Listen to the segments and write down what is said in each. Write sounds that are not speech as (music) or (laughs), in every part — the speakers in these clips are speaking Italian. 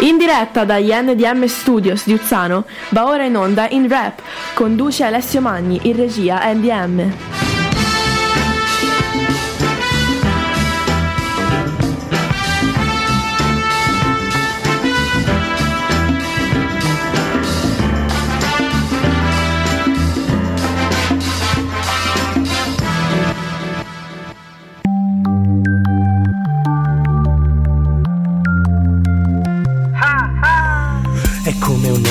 In diretta dagli NDM Studios di Uzzano va ora in onda in rap. Conduce Alessio Magni, in regia NDM.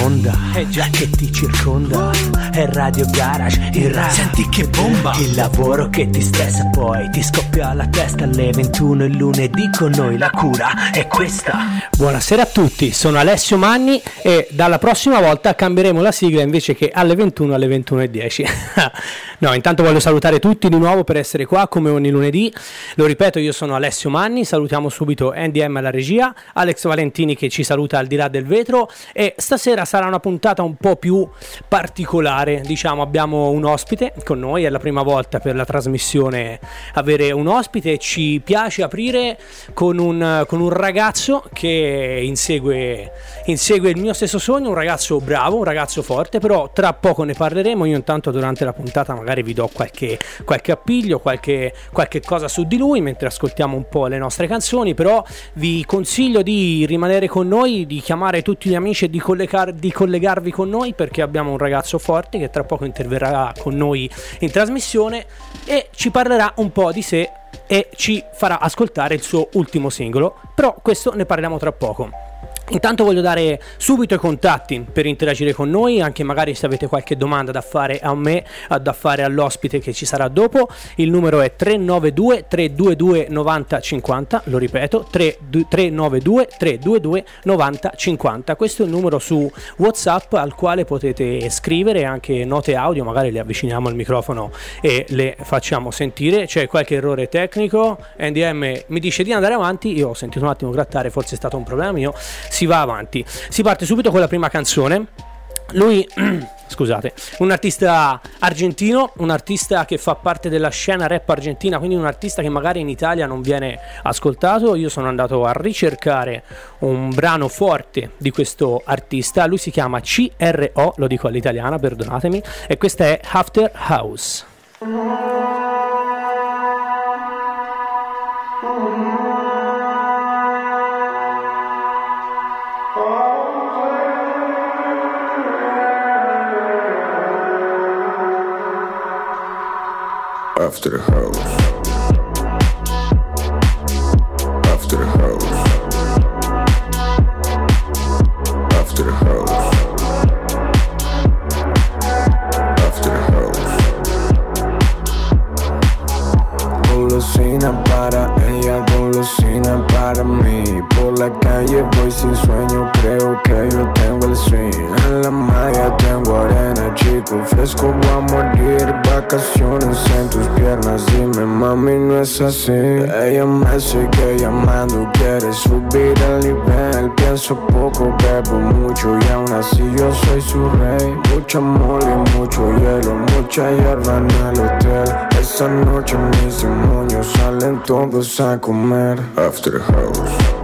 Un'onda che ti circonda. È Radio Garage, il rap. Senti che bomba! Il lavoro che ti stressa poi ti scoppia la testa alle 21 il lunedì con noi la cura è questa. Buonasera a tutti, sono Alessio Manni e dalla prossima volta cambieremo la sigla invece che alle 21 alle 21.10. (laughs) no, intanto voglio salutare tutti di nuovo per essere qua come ogni lunedì. Lo ripeto, io sono Alessio Manni, salutiamo subito NDM alla regia, Alex Valentini che ci saluta al di là del vetro e stasera sarà una puntata un po' più particolare, diciamo abbiamo un ospite con noi, è la prima volta per la trasmissione avere un ospite ci piace aprire con un, con un ragazzo che insegue, insegue il mio stesso sogno, un ragazzo bravo, un ragazzo forte, però tra poco ne parleremo, io intanto durante la puntata magari vi do qualche, qualche appiglio, qualche, qualche cosa su di lui mentre ascoltiamo un po' le nostre canzoni, però vi consiglio di rimanere con noi, di chiamare tutti gli amici e di, collegar- di collegarvi con noi perché abbiamo un ragazzo forte che tra poco interverrà con noi in trasmissione e ci parlerà un po' di sé e ci farà ascoltare il suo ultimo singolo, però questo ne parliamo tra poco. Intanto voglio dare subito i contatti per interagire con noi, anche magari se avete qualche domanda da fare a me, da fare all'ospite che ci sarà dopo. Il numero è 392 322 9050, lo ripeto, 392 322 9050. Questo è il numero su WhatsApp al quale potete scrivere anche note audio, magari le avviciniamo al microfono e le facciamo sentire. C'è qualche errore tecnico, NDM mi dice di andare avanti, io ho sentito un attimo grattare, forse è stato un problema mio si va avanti. Si parte subito con la prima canzone. Lui, (clears throat) scusate, un artista argentino, un artista che fa parte della scena rap argentina, quindi un artista che magari in Italia non viene ascoltato. Io sono andato a ricercare un brano forte di questo artista, lui si chiama CRO, lo dico all'italiana, perdonatemi, e questa è After House. After the house. After the house. After the house. After the house. Golosina para ella, golosina para mí. La calle voy sin sueño, creo que yo tengo el swing. En la malla tengo arena, chico, fresco va a morir. Vacaciones en tus piernas, dime mami, no es así. Ella me sigue llamando, quiere subir el nivel. Pienso poco, bebo mucho y aún así yo soy su rey. Mucha mole, mucho hielo, mucha hierba en el hotel. Esa noche mis demonios salen todos a comer. After house.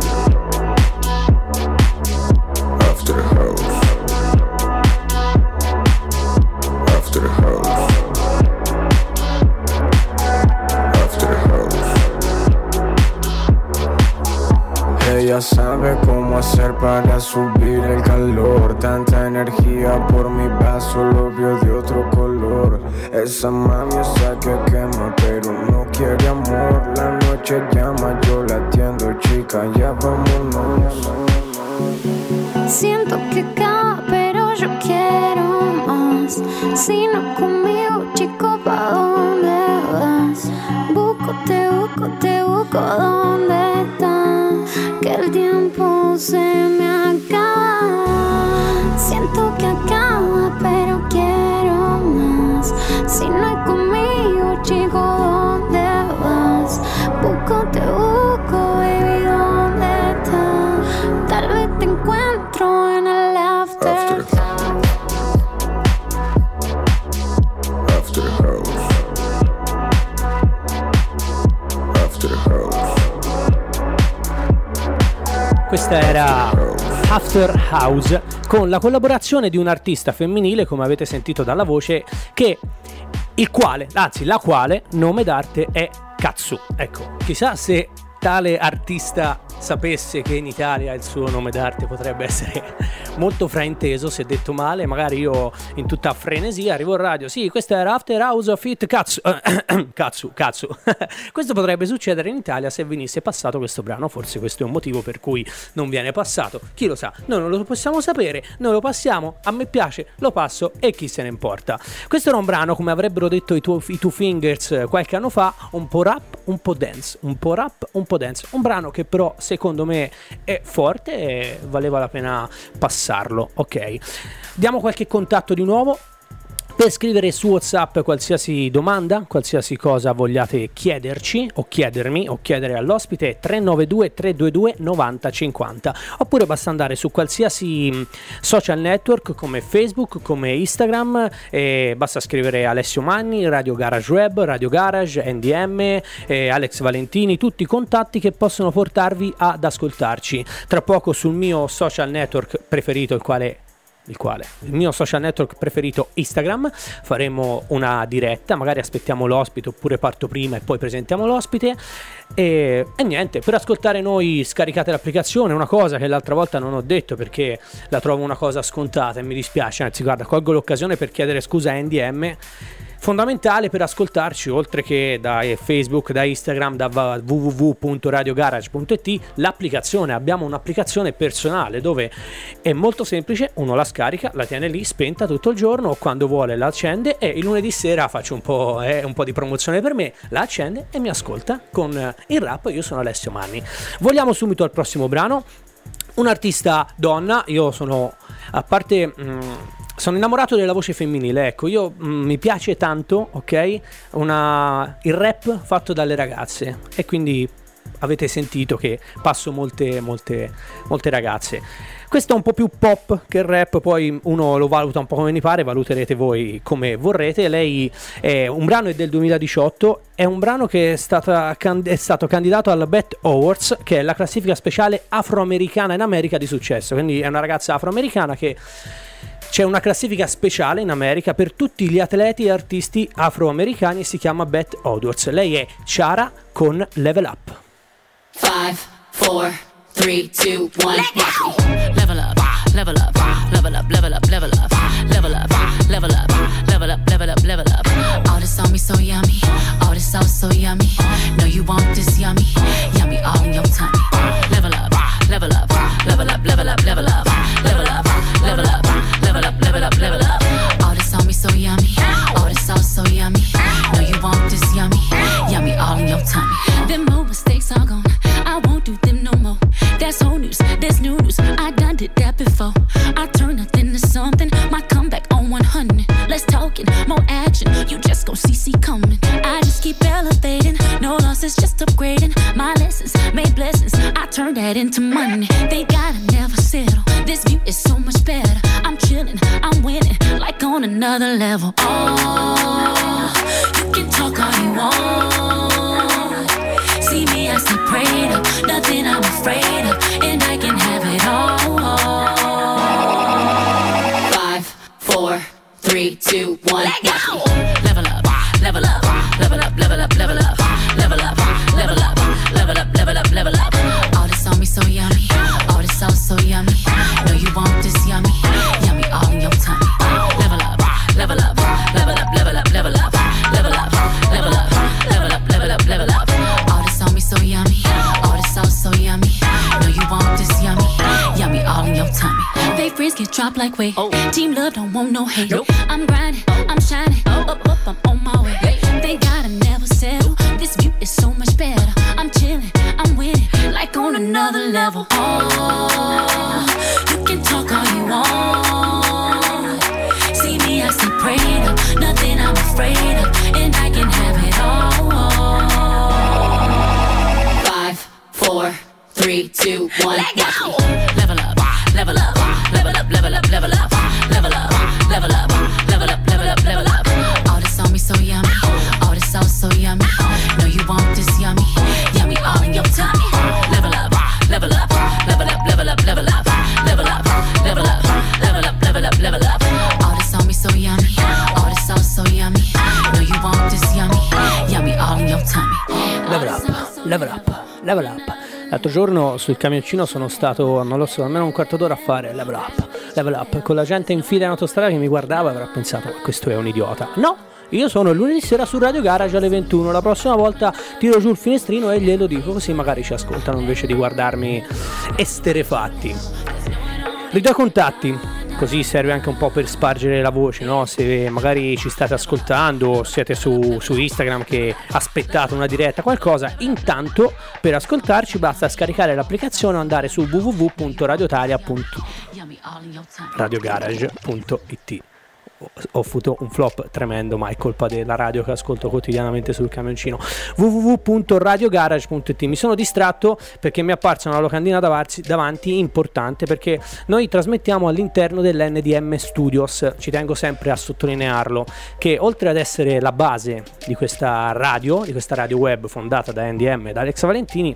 Hacer para subir el calor. Tanta energía por mi vaso, lo vio de otro color. Esa mami está que quema, pero no quiere amor. La noche llama, yo la atiendo, chica, ya vámonos. Siento que acaba, pero yo quiero más. Si no conmigo, chico, ¿pa' dónde vas? Busco, te busco, te busco, ¿dónde estás? Que el tiempo se me Questa era After House con la collaborazione di un artista femminile, come avete sentito dalla voce, che il quale, anzi la quale nome d'arte è Katsu. Ecco, chissà se tale artista sapesse che in Italia il suo nome d'arte potrebbe essere (laughs) molto frainteso, se detto male, magari io in tutta frenesia arrivo in radio, sì, questa era After House of It Katsu, Katsu, Katsu. questo potrebbe succedere in Italia se venisse passato questo brano, forse questo è un motivo per cui non viene passato, chi lo sa, noi non lo possiamo sapere, noi lo passiamo, a me piace, lo passo e chi se ne importa. Questo era un brano, come avrebbero detto i, tuo, i Two Fingers qualche anno fa, un po' rap, un po' dance, un po' rap, un po' dance, un brano che però se secondo me è forte e valeva la pena passarlo. Ok, diamo qualche contatto di nuovo per scrivere su WhatsApp qualsiasi domanda, qualsiasi cosa vogliate chiederci o chiedermi o chiedere all'ospite 392 322 9050 oppure basta andare su qualsiasi mm, social network come Facebook, come Instagram e basta scrivere Alessio Manni, Radio Garage Web, Radio Garage, NDM, Alex Valentini, tutti i contatti che possono portarvi ad ascoltarci. Tra poco sul mio social network preferito, il quale il quale? Il mio social network preferito Instagram. Faremo una diretta magari aspettiamo l'ospite oppure parto prima e poi presentiamo l'ospite. E, e, niente per ascoltare noi scaricate l'applicazione una cosa che l'altra volta non ho detto perché la trovo una cosa scontata e mi dispiace. Anzi guarda colgo l'occasione per chiedere scusa a NDM fondamentale per ascoltarci oltre che da Facebook, da Instagram, da www.radiogarage.it l'applicazione, abbiamo un'applicazione personale dove è molto semplice, uno la scarica, la tiene lì spenta tutto il giorno o quando vuole la accende e il lunedì sera faccio un po', eh, un po di promozione per me, la accende e mi ascolta con il rap, io sono Alessio Manni. Vogliamo subito al prossimo brano, un artista donna, io sono a parte... Mh, mm, sono innamorato della voce femminile, ecco, io mh, mm, mi piace tanto, ok? Una, il rap fatto dalle ragazze e quindi avete sentito che passo molte, molte, molte ragazze. Questo è un po' più pop che rap, poi uno lo valuta un po' come mi pare, valuterete voi come vorrete. Lei è un brano è del 2018, è un brano che è, stata, è stato candidato alla Bet Awards, che è la classifica speciale afroamericana in America di successo. Quindi è una ragazza afroamericana che c'è una classifica speciale in America per tutti gli atleti e artisti afroamericani e si chiama Beth Odwards. Lei è Ciara con Level Up. 5, 4, 3, 2, 1, Level up, level up, level up, level up, level up, level up, level up, level up, level up, level up. All this on me so yummy, all this sauce so yummy. Know you want this yummy, yummy all in your tummy. Level up, level up, level up, level up, level up, level up, level up. All this on me so yummy, all this sauce so yummy. Know you want this yummy, yummy all in your tummy. Them old mistakes are gone, I won't do them no more. That's old news, that's new news. I done did that before. I turn nothing to something. My comeback on 100. Let's talking, more action. You just gon' see, see coming. I just keep elevating, no losses, just upgrading. My lessons made blessings. I turn that into money. They gotta never another level. Oh, you can talk all you want. See me, stay prayed up, nothing I'm afraid of, and I can have it all. Five, four, three, two, one. Let go. Dropped like weight. Oh. Team love don't want no hate. I'm grinding, I'm shining, oh. up, up, I'm on my way. They gotta never settle. This view is so much better. I'm chilling, I'm winning, like on another level. Oh, L'altro giorno sul camioncino sono stato, non lo so, almeno un quarto d'ora a fare level up, level up, con la gente in fila in autostrada che mi guardava e avrà pensato, questo è un idiota. No, io sono lunedì sera su Radio Garage alle 21. La prossima volta tiro giù il finestrino e glielo dico, così magari ci ascoltano invece di guardarmi esterefatti. Ridò contatti. Così serve anche un po' per spargere la voce, no? Se magari ci state ascoltando o siete su, su Instagram che aspettate una diretta, qualcosa, intanto per ascoltarci basta scaricare l'applicazione o andare su www.radiotalia.radiogarage.it ho avuto un flop tremendo, ma è colpa della radio che ascolto quotidianamente sul camioncino. www.radiogarage.it Mi sono distratto perché mi è apparsa una locandina davanti, davanti importante perché noi trasmettiamo all'interno dell'NDM Studios. Ci tengo sempre a sottolinearlo che oltre ad essere la base di questa radio, di questa radio web fondata da NDM e da Alex Valentini,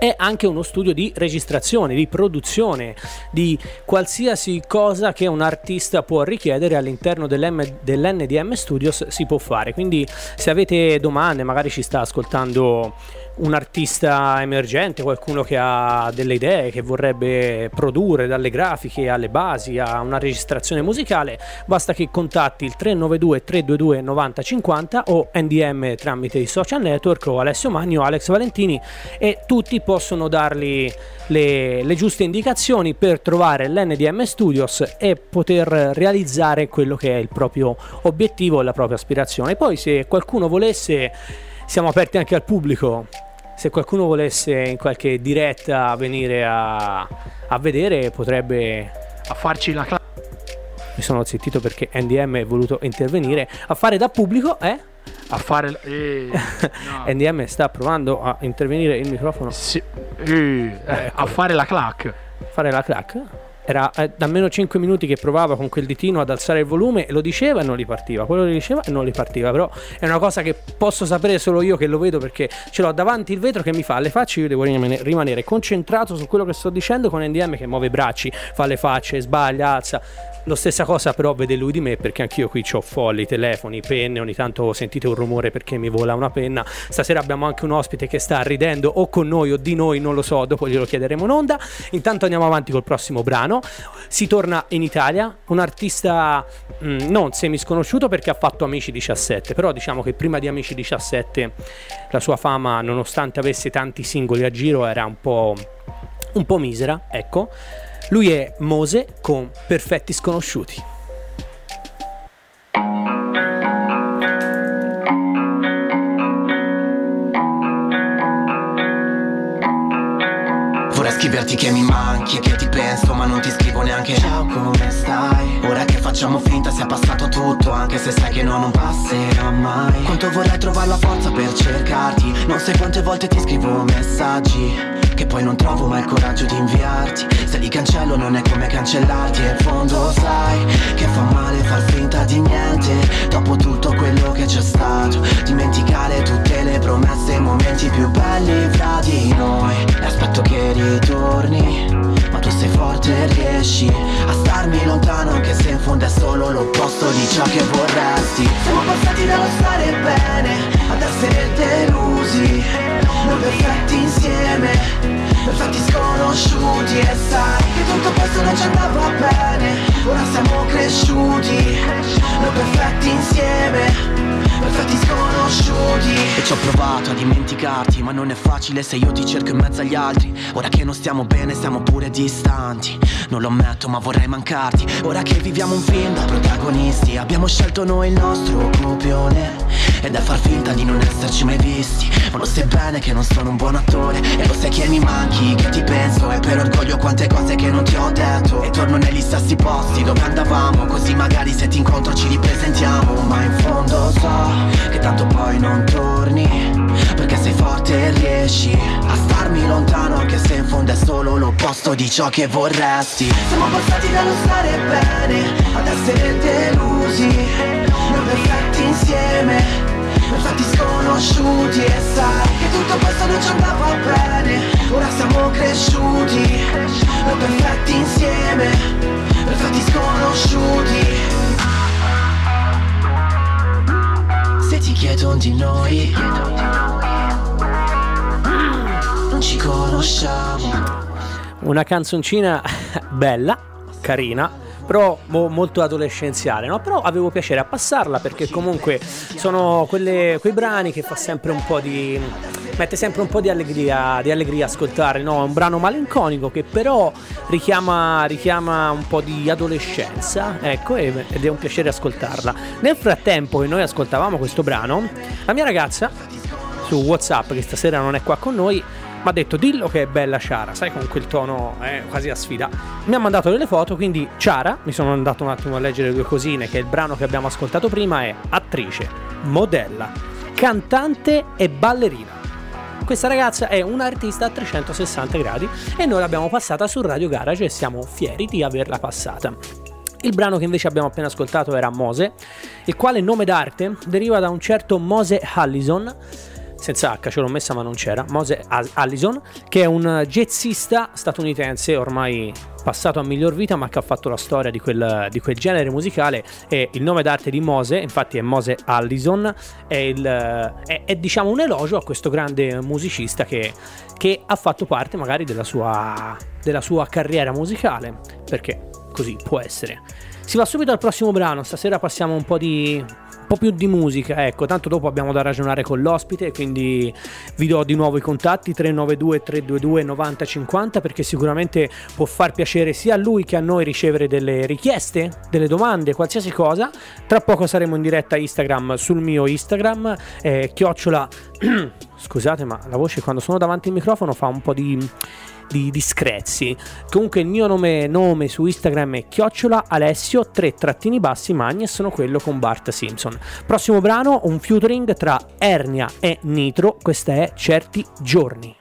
è anche uno studio di registrazione, di produzione, di qualsiasi cosa che un artista può richiedere all'interno dell'NDM Studios si può fare. Quindi se avete domande, magari ci sta ascoltando un artista emergente, qualcuno che ha delle idee, che vorrebbe produrre dalle grafiche alle basi a una registrazione musicale, basta che contatti il 392 322 9050 o NDM tramite i social network o Alessio Magno Alex Valentini e tutti possono dargli le, le giuste indicazioni per trovare l'NDM Studios e poter realizzare quello che è il proprio obiettivo e la propria aspirazione. Poi se qualcuno volesse siamo aperti anche al pubblico. Se qualcuno volesse in qualche diretta venire a, a vedere, potrebbe a farci la classe. Mi sono zittito perché NDM è voluto intervenire a fare da pubblico, eh? A fare. (laughs) Eh, no. NDM sta provando a intervenire il microfono. Sì, eh, ecco. A fare la clac. Fare la clac? Era eh, da meno 5 minuti che provava con quel ditino ad alzare il volume e lo diceva e non li partiva, quello lo diceva e non li partiva, però è una cosa che posso sapere solo io che lo vedo perché ce l'ho davanti il vetro che mi fa le facce, io devo rimanere concentrato su quello che sto dicendo con NDM che muove i bracci, fa le facce, sbaglia, alza. Lo stessa cosa però vede lui di me perché anch'io qui ho folli, telefoni, penne, ogni tanto sentite un rumore perché mi vola una penna. Stasera abbiamo anche un ospite che sta ridendo o con noi o di noi, non lo so, dopo glielo chiederemo in onda. Intanto andiamo avanti col prossimo brano. Si torna in Italia, un artista mh, mm, non semi sconosciuto perché ha fatto Amici 17, però diciamo che prima di Amici 17 la sua fama, nonostante avesse tanti singoli a giro, era un po', un po' misera, ecco. Lui è Mose con Perfetti Sconosciuti. Vorrei scriverti che mi manchi e che ti penso ma non ti scrivo neanche Ciao come stai? Ora che facciamo finta sia passato tutto Anche se sai che no non passerà mai Quanto vorrei trovare la forza per cercarti Non sai quante volte ti scrivo messaggi che poi non trovo mai il coraggio di inviarti. Se li cancello non è come cancellarti E in fondo sai che fa male far finta di niente. Dopo tutto quello che c'è stato Dimenticare tutte le promesse e momenti più belli fra di noi. E aspetto che ritorni Ma tu sei forte e riesci A starmi lontano anche se in fondo è solo l'opposto di ciò che vorresti. Siamo passati dallo stare bene Ad essere delusi Noi perfetti insieme perfetti sconosciuti E sai che tutto questo non ci andava bene. Ora siamo cresciuti, noi perfetti insieme. Perfetti sconosciuti. E ci ho provato a dimenticarti Ma non è facile se io ti cerco in mezzo agli altri. Ora che non stiamo bene siamo pure distanti. Non lo ammetto ma vorrei mancarti. Ora che viviamo un film da protagonisti Abbiamo scelto noi il nostro copione È far finta di non esserci mai visti. Ma lo sai bene che non sono un buon attore. E lo sai che mi manchi, che ti penso. E per orgoglio quante cose che non ti ho detto. E torno negli stessi posti dove andavamo. Così magari se ti incontro ci ripresentiamo. Ma in fondo so che tanto poi non torni. Perché sei forte e riesci a starmi lontano. Anche se in fondo è solo l'opposto di ciò che vorresti. Siamo passati dallo stare bene ad essere delusi. Noi perfetti insieme perfetti sconosciuti E sai che tutto questo non ci andava bene. Ora siamo cresciuti perfetti insieme. Perfetti sconosciuti. Se ti chiedo di noi non ci conosciamo. Una canzoncina bella, carina, però mo- molto adolescenziale, no? Però avevo piacere a passarla perché comunque sono quelle- quei brani che fa sempre un po' di. mette sempre un po' di allegria, di allegria ascoltare, no? Un brano malinconico che però richiama, richiama un po' di adolescenza, ecco, ed è un piacere ascoltarla. Nel frattempo che noi ascoltavamo questo brano, la mia ragazza su WhatsApp, che stasera non è qua con noi, mi ha detto dillo che è bella Ciara, sai con quel tono eh, quasi a sfida. Mi ha mandato delle foto, quindi Ciara, mi sono andato un attimo a leggere due cosine, che il brano che abbiamo ascoltato prima è attrice, modella, cantante e ballerina. Questa ragazza è un'artista a 360 gradi e noi l'abbiamo passata su Radio Garage e siamo fieri di averla passata. Il brano che invece abbiamo appena ascoltato era Mose, il quale nome d'arte deriva da un certo Mose Allison, senza H ce l'ho messa ma non c'era, Mose Al- Allison, che è un jazzista statunitense ormai passato a miglior vita ma che ha fatto la storia di quel, di quel genere musicale. E il nome d'arte di Mose, infatti è Mose Allison, è, il- è- è, diciamo un elogio a questo grande musicista che, che ha fatto parte magari della sua, della sua carriera musicale, perché così può essere. Si va subito al prossimo brano, stasera passiamo un po' di po' più di musica, ecco, tanto dopo abbiamo da ragionare con l'ospite, quindi vi do di nuovo i contatti 392 322 9050 perché sicuramente può far piacere sia a lui che a noi ricevere delle richieste, delle domande, qualsiasi cosa. Tra poco saremo in diretta Instagram sul mio Instagram, eh, chiocciola (clears throat) scusate, ma la voce quando sono davanti al microfono fa un po' di di, di screzi. Comunque il mio nome, nome su Instagram è chiocciola Alessio 3 trattini bassi magni e sono quello con Bart Simpson. Prossimo brano, un featuring tra Ernia e Nitro, questa è Certi Giorni.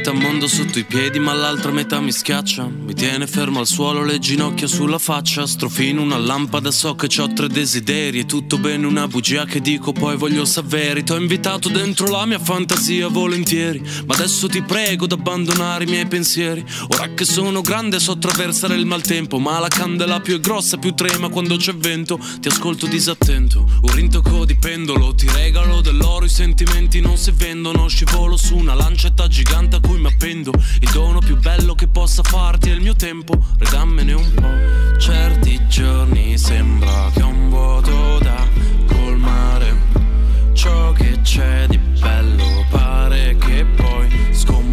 Metà mondo sotto i piedi ma l'altra metà mi schiaccia. Mi tiene fermo al suolo, le ginocchia sulla faccia. Strofino una lampada, so che ho tre desideri. È tutto bene una bugia che dico poi voglio sapere T'ho invitato dentro la mia fantasia volentieri. Ma adesso ti prego d'abbandonare i miei pensieri. Ora che sono grande so attraversare il maltempo. Ma la candela più è grossa, più trema quando c'è vento. Ti ascolto disattento, un rintocco di pendolo Ti regalo dell'oro, i sentimenti non si vendono. Scivolo su una lancetta gigante cui mi appendo. Il dono più bello che possa farti è il mio tempo. Regammene un po' Certi giorni sembra che ho un vuoto da colmare. Ciò che c'è di bello pare che poi scompare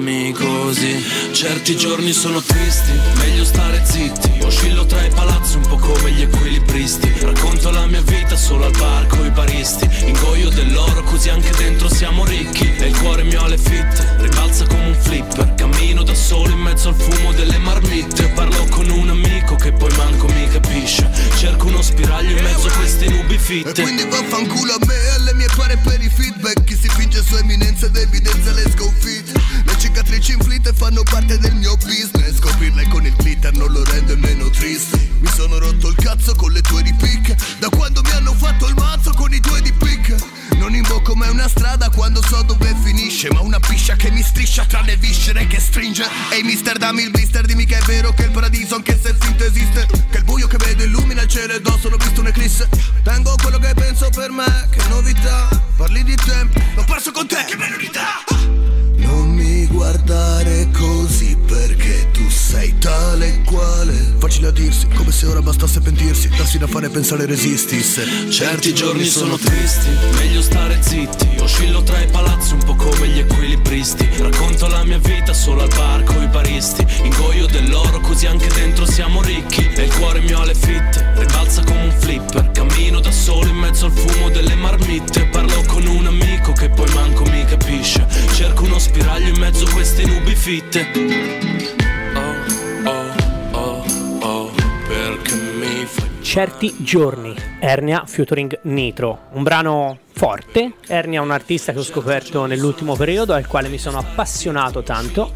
trovarmi così. Certi giorni sono tristi, meglio stare zitti. Oscillo tra i palazzi un po' come gli equilibristi. Racconto la mia vita solo al bar coi baristi. Ingoio dell'oro così anche dentro siamo ricchi. E il cuore mio ha le fitte, ribalza come un flipper. Cammino da solo in mezzo al fumo delle marmitte. Parlo con un amico che poi manco mi capisce. Cerco uno spiraglio in mezzo a queste nubi E fitte quindi vaffanculo a me e alle mie pare per i feedback. Chi si finge su eminenza ed fanno parte del mio business. Scoprirle con il glitter non lo rende meno triste. Mi sono rotto il cazzo con le tue ripicche Da quando mi hanno fatto il mazzo con i tuoi di picche Non invoco mai una strada quando so dove finisce. Ma una piscia che mi striscia tra le viscere che stringe. Ehi mister dammi il blister dimmi che è vero che il paradiso anche se finto esiste. Che il buio che vedo illumina il cielo ed ho solo visto un'eclisse. Tengo quello che penso per me, che novità. Parli di tempo, l'ho perso con te, che mi guardare così sei tale e quale. Facile a dirsi, come se ora bastasse pentirsi. Darsi da fare e pensare resisti. Se Certi giorni sono tristi, meglio stare zitti. Oscillo tra i palazzi un po' come gli equilibristi. Racconto la mia vita solo al bar coi baristi. Ingoio dell'oro così anche dentro siamo ricchi. E il cuore mio ha le fitte, ribalza come un flipper. Cammino da solo in mezzo al fumo delle marmitte. Parlo con un amico che poi manco mi capisce. Cerco uno spiraglio in mezzo a queste nubi fitte Certi giorni, Ernia featuring Nitro, un brano forte. Ernia è un artista che ho scoperto nell'ultimo periodo, al quale mi sono appassionato tanto.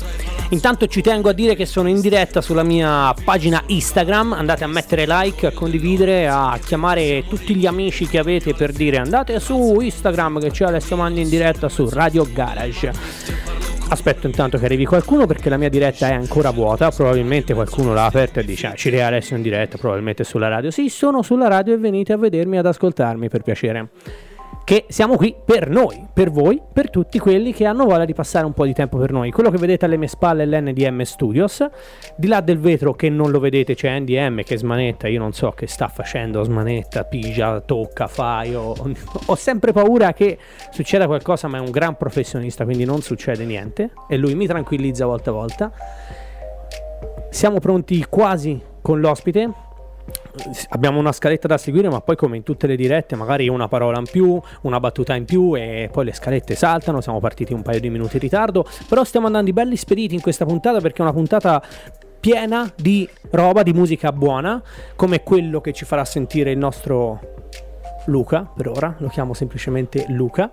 Intanto ci tengo a dire che sono in diretta sulla mia pagina Instagram, andate a mettere like, a condividere, a chiamare tutti gli amici che avete per dire andate su Instagram che c'è Alessio Manni in diretta su Radio Garage. Aspetto intanto che arrivi qualcuno perché la mia diretta è ancora vuota. Probabilmente qualcuno l'ha aperta e dice: ah, Ci Alessio in diretta, probabilmente sulla radio. Sì, sono sulla radio e venite a vedermi ad ascoltarmi per piacere che siamo qui per noi, per voi, per tutti quelli che hanno voglia di passare un po' di tempo per noi. Quello che vedete alle mie spalle è l'NDM Studios, di là del vetro che non lo vedete c'è NDM che smanetta, io non so che sta facendo, smanetta, pigia, tocca, fa, io (laughs) ho sempre paura che succeda qualcosa, ma è un gran professionista, quindi non succede niente e lui mi tranquillizza volta a volta. Siamo pronti quasi con l'ospite, abbiamo una scaletta da seguire, ma poi come in tutte le dirette, magari una parola in più, una battuta in più e poi le scalette saltano. Siamo partiti un paio di minuti in ritardo, però stiamo andando belli spediti in questa puntata perché è una puntata piena di roba, di musica buona, come quello che ci farà sentire il nostro Luca, per ora, lo chiamo semplicemente Luca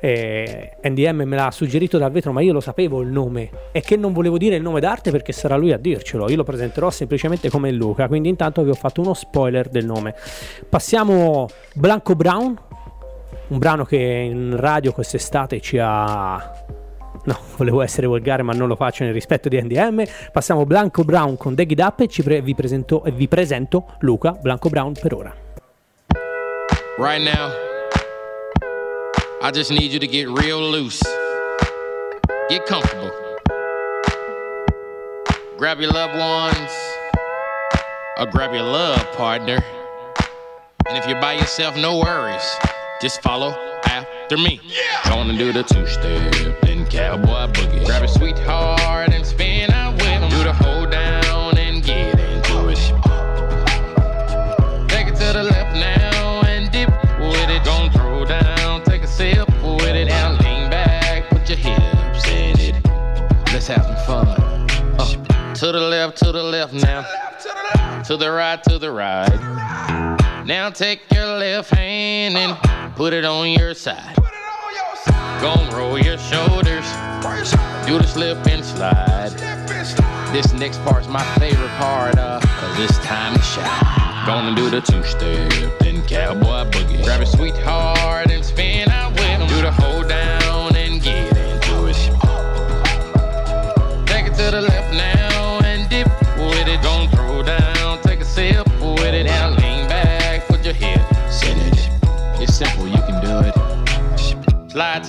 eh, NDM me l'ha suggerito dal vetro, ma io lo sapevo il nome e che non volevo dire il nome d'arte perché sarà lui a dircelo. Io lo presenterò semplicemente come Luca, quindi intanto vi ho fatto uno spoiler del nome. Passiamo Blanco Brown, un brano che in radio quest'estate ci ha No, (laughs) volevo essere volgare, ma non lo faccio nel rispetto di NDM. Passiamo Blanco Brown con Dig It Up e pre- vi, presento, vi presento Luca Blanco Brown per ora. Right now. I just need you to get real loose. Get comfortable. Grab your loved ones or grab your love partner. And if you're by yourself, no worries. Just follow after me. Yeah. Gonna do the two step, then cowboy boogie. Grab a sweetheart to the left, to the left now. To the right, to the right. Now take your left hand and put it on your side. Gonna roll your shoulders. Do the slip and slide. This next part's my favorite part, uh, cause it's time to shine. Gonna do the two step, then cowboy boogie. Grab a sweetheart and spin out with him. Do the hold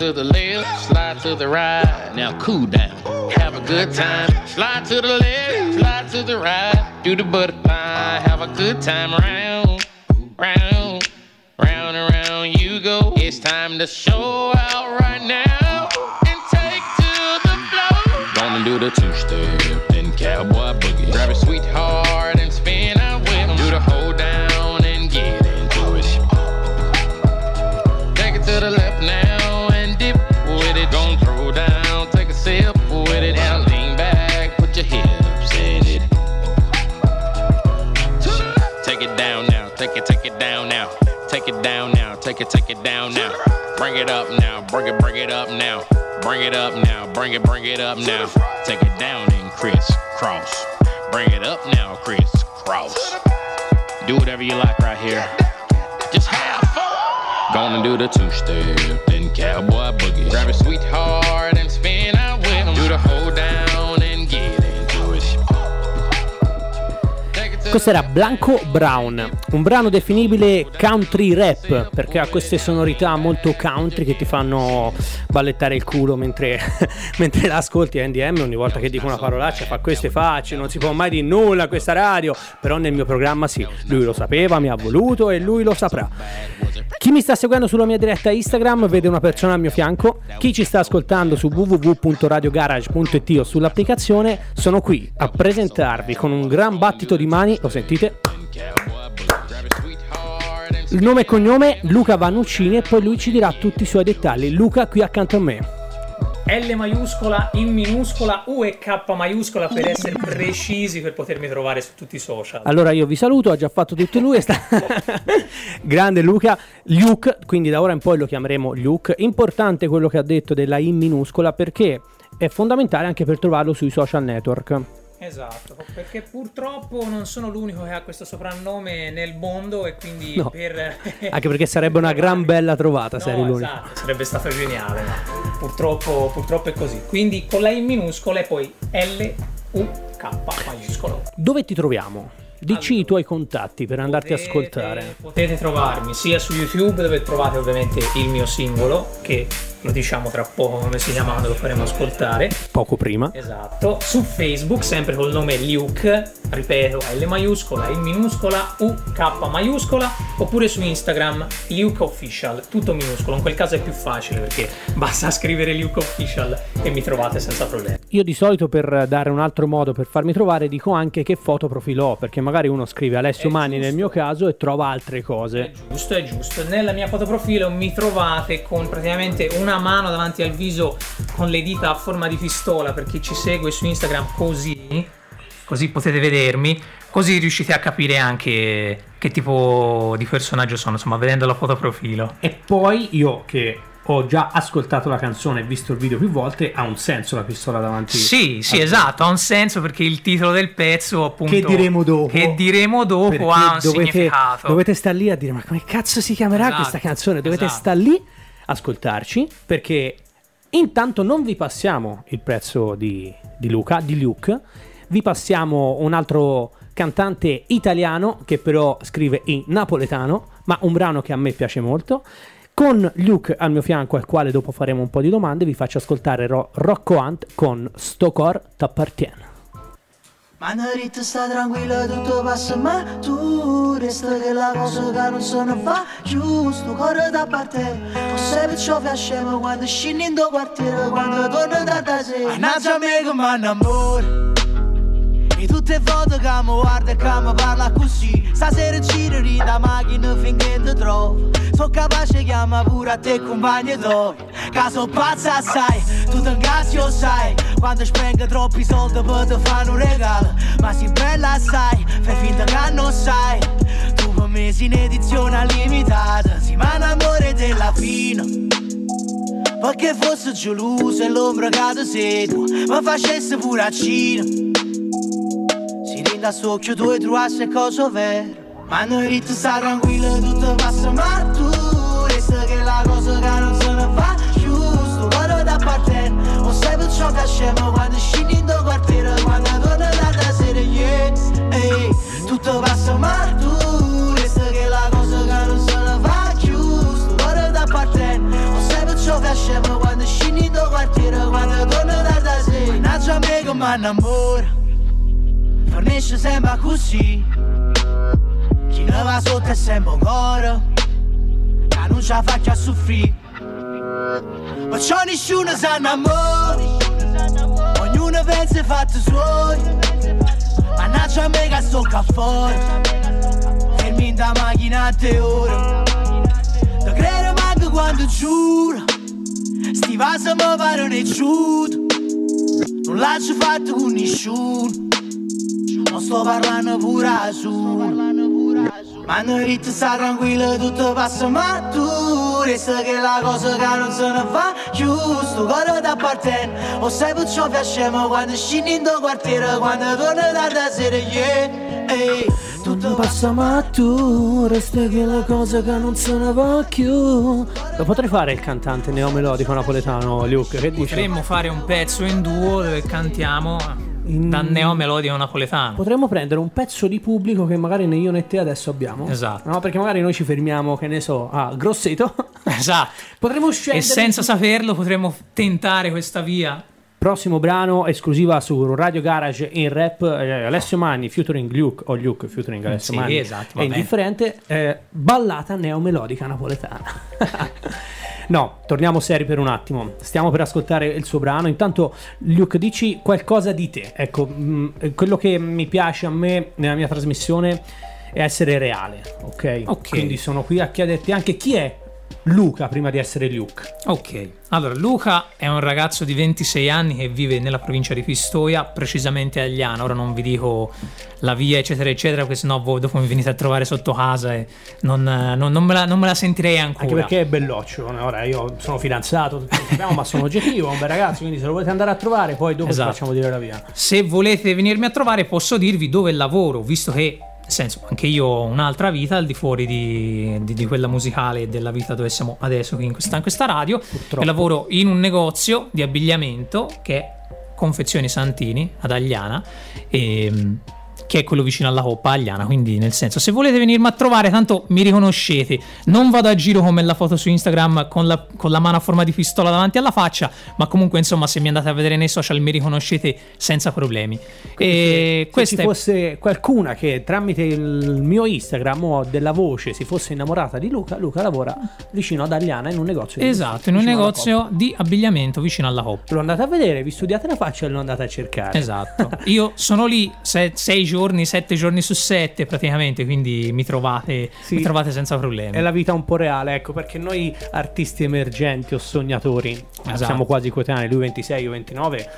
to the left, slide to the right. Now cool down, have a good time. Slide to the left, slide to the right. Do the butterfly, have a good time round, round, round and round you go. It's time to show out right now and take to the floor. Gonna do the two it up now, bring it, bring it up now. Bring it up now, bring it, bring it up now. Take it down and crisscross. Bring it up now, crisscross. Do whatever you like right here. Just have fun. Gonna do the two step, then cowboy boogie. Grab a sweetheart Questo era Blanco Brown, un brano definibile country rap perché ha queste sonorità molto country che ti fanno ballettare il culo mentre, (laughs) mentre l'ascolti. NDM ogni volta che dico una parolaccia fa queste facce, non si può mai dire nulla questa radio, però nel mio programma sì, lui lo sapeva, mi ha voluto e lui lo saprà. Chi mi sta seguendo sulla mia diretta Instagram vede una persona al mio fianco, chi ci sta ascoltando su www.radiogarage.it o sull'applicazione sono qui a presentarvi con un gran battito di mani, lo sentite? Il nome e cognome Luca Vannuccini e poi lui ci dirà tutti i suoi dettagli. Luca qui accanto a me. L maiuscola, in minuscola, U e K maiuscola per essere precisi per potermi trovare su tutti i social. Allora io vi saluto, ha già fatto tutto lui. e Sta... (laughs) Grande Luca. Luke, quindi da ora in poi lo chiameremo Luke. Importante quello che ha detto della I minuscola perché è fondamentale anche per trovarlo sui social network. Esatto, perché purtroppo non sono l'unico che ha questo soprannome nel mondo e quindi No. per... (laughs) Anche perché sarebbe una gran (laughs) bella trovata se eri No, l'unico. esatto, sarebbe stato geniale, ma purtroppo, purtroppo è così. Quindi con la I minuscola e poi L, U, K maiuscolo. Dove ti troviamo? Dici i tuoi contatti per andarti a Potete- ascoltare. Potete trovarmi sia su YouTube dove trovate ovviamente il mio singolo che lo diciamo tra poco come si chiama quando lo faremo ascoltare. Poco prima. Esatto, su Facebook sempre col nome Luke, ripeto, L maiuscola, I minuscola, U, K maiuscola, oppure su Instagram Luke Official, tutto minuscolo, in quel caso è più facile perché (laughs) basta scrivere Luke Official e mi trovate senza problemi. Io di solito per dare un altro modo per farmi trovare dico anche che fotoprofilo ho, perché magari uno scrive Alessio È Mani nel giusto. mio caso e trova altre cose. Giusto, è giusto. Nella mia fotoprofilo mi trovate con praticamente una mano davanti al viso con le dita a forma di pistola per chi ci segue su Instagram così, così potete vedermi, così riuscite a capire anche che tipo di personaggio sono, insomma, vedendo la fotoprofilo. E poi io che ho già ascoltato la canzone e visto il video più volte, ha un senso la pistola davanti. Sì, sì, al- esatto, ha un senso perché il titolo del pezzo, appunto, Che diremo dopo. che diremo dopo ha un dovete, significato. dovete stare lì a dire ma come cazzo si chiamerà Esatto, questa canzone? Dovete esatto. stare lì ascoltarci perché intanto non vi passiamo il prezzo di, di Luca, di Luke, vi passiamo un altro cantante italiano che però scrive in napoletano, ma un brano che a me piace molto. Con Luke al mio fianco, al quale dopo faremo un po' di domande, vi faccio ascoltare Ro- Rocco Hunt con Sto cor t'appartiene. Mandarita sta tranquilla, tutto passa, ma tu resta che la cosa che non se ne fa giusto, cuore da parte. O se perciò facciamo quando scendi in tuo quartiere, quando torno da da sé. Mannaggia me che mi innamoro. E tutte volte che mi guarda e che mi parla così. Stasera giro da macchina finché ti trovo. Sono capace di chiamare pure a te compagni tuoi. Caso pazza sai, tu ti ingasi lo sai. Quando spengo troppi soldi per te fare un regalo. Ma sei bella sai, fai finta che non sai. Tu per me sei in edizione limitata. Si ma amore della fine. Perché fosse geloso e l'ombra che ti segue Mi facesse pure a Cina si rinda socchio tu e trovasse cosa vero Ma noi rito sta tranquillo tutto passa ma tu Resta che la cosa che non se ne fa Guarda da parte O sai per ciò che scemo quando scendi in tuo Quando torno da da yeah Ehi, tutto passa ma tu Resta che la cosa che non se ne da parte O sai per ciò che scemo quando scendi in tuo quartiere Quando torno da da sera Mannaggia me che mi innamora Fornisce sempre così. Chi ne va sotto è sempre un coro. Che non ce la faccia soffrire. Ma c'è nessuno sa innamora Ognuno pensa ai fatti suoi. Mannaggia a me che sto qua fuori. Fermi in da macchina a te ora. Lo credo manco quando giuro. Sti vasi mi pare un ecciuto Non l'ho fatto con nessuno non sto parlando pure a su Ma noi rito sta tranquillo tutto passa ma tu Resta che la cosa che non se ne fa giusto Cuore da parte O sai per ciò facciamo quando scendi in tuo quartiere Quando torno da da sera yeah Ehi, tutto passa ma tu resta che la cosa che non se ne va più. Lo potrei fare il cantante neomelodico napoletano, Luke. Che dici? Potremmo fare un pezzo in duo dove cantiamo da neomelodico napoletano. Potremmo prendere un pezzo di pubblico che magari né io né te adesso abbiamo. Esatto. No, perché magari noi ci fermiamo, che ne so, a Grosseto. (laughs) Esatto. Potremmo scendere. E senza saperlo potremmo tentare questa via. Prossimo brano esclusiva su Radio Garage in rap eh, Alessio Manni featuring Luke o Luke featuring Alessio Sì, Manni esatto, è indifferente eh, ballata neomelodica napoletana (laughs) no torniamo seri per un attimo. Stiamo per ascoltare il suo brano. Intanto Luke dici qualcosa di te. Ecco mh, quello che mi piace a me nella mia trasmissione è essere reale ok, Ok. quindi sono qui a chiederti anche chi è Luca prima di essere Luke. Ok, allora Luca è un ragazzo di 26 anni che vive nella provincia di Pistoia, precisamente a Agliana. Ora non vi dico la via, eccetera, eccetera, perché sennò voi dopo mi venite a trovare sotto casa e non, non- non me, la, non me la sentirei ancora. Anche perché è belloccio. Ora io sono fidanzato, sappiamo, ma sono oggettivo, è un bel ragazzo, quindi se lo volete andare a trovare, poi dopo Esatto. ci facciamo dire la via. Se volete venirmi a trovare, posso dirvi dove lavoro, visto che, senso, anche io ho un'altra vita al di fuori di, di- di quella musicale e della vita dove siamo adesso qui in questa, in questa radio. E lavoro in un negozio di abbigliamento che è Confezioni Santini ad Agliana. E, che è quello vicino alla Coppa Agliana, quindi nel senso se volete venirmi a trovare tanto mi riconoscete, non vado a giro come la foto su Instagram con la, con la mano a forma di pistola davanti alla faccia, ma comunque insomma se mi andate a vedere nei social mi riconoscete senza problemi. E Se questa ci fosse qualcuna che tramite il mio Instagram o della voce si fosse innamorata di Luca, Luca lavora vicino ad Agliana in un negozio. di- Esatto, in un negozio di abbigliamento vicino alla Coppa. Lo andate a vedere, vi studiate la faccia e lo andate a cercare. Esatto, io sono lì se- sei giorni, sette giorni su sette praticamente, quindi mi trovate, Sì. mi trovate senza problemi. È la vita un po' reale, ecco, perché noi artisti emergenti o sognatori, Esatto. siamo quasi coetanei, lui 26, io 29,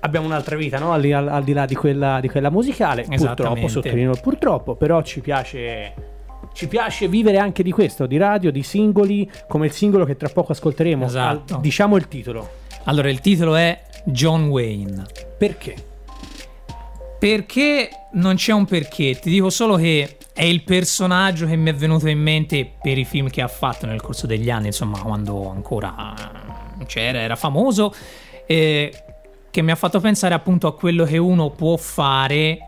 abbiamo un'altra vita, no? Al, di- al- al di là di quella, di quella musicale, purtroppo, sottolineo purtroppo, però ci piace... Ci piace vivere anche di questo, di radio, di singoli, come il singolo che tra poco ascolteremo. Esatto. Al- diciamo il titolo. Allora, il titolo è John Wayne. Perché? Perché non c'è un perché, ti dico solo che è il personaggio che mi è venuto in mente per i film che ha fatto nel corso degli anni, insomma, quando ancora c'era, era famoso, eh, che mi ha fatto pensare appunto a quello che uno può fare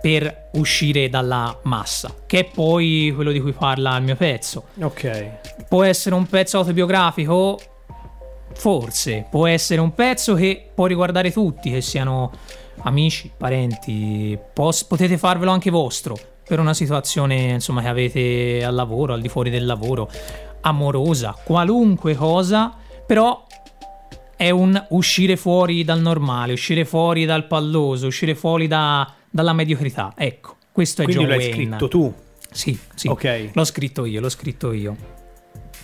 per uscire dalla massa, che è poi quello di cui parla il mio pezzo. Ok. Può essere un pezzo autobiografico? Forse. Può essere un pezzo che può riguardare tutti, che siano amici, parenti. Pos- potete farvelo anche vostro. Per una situazione, insomma, che avete al lavoro, al di fuori del lavoro, amorosa, qualunque cosa. Però è un uscire fuori dal normale, uscire fuori dal palloso, uscire fuori da- dalla mediocrità. Ecco, questo è Quindi John l'hai Wayne. scritto tu, Sì, sì. Ok. L'ho scritto io, l'ho scritto io.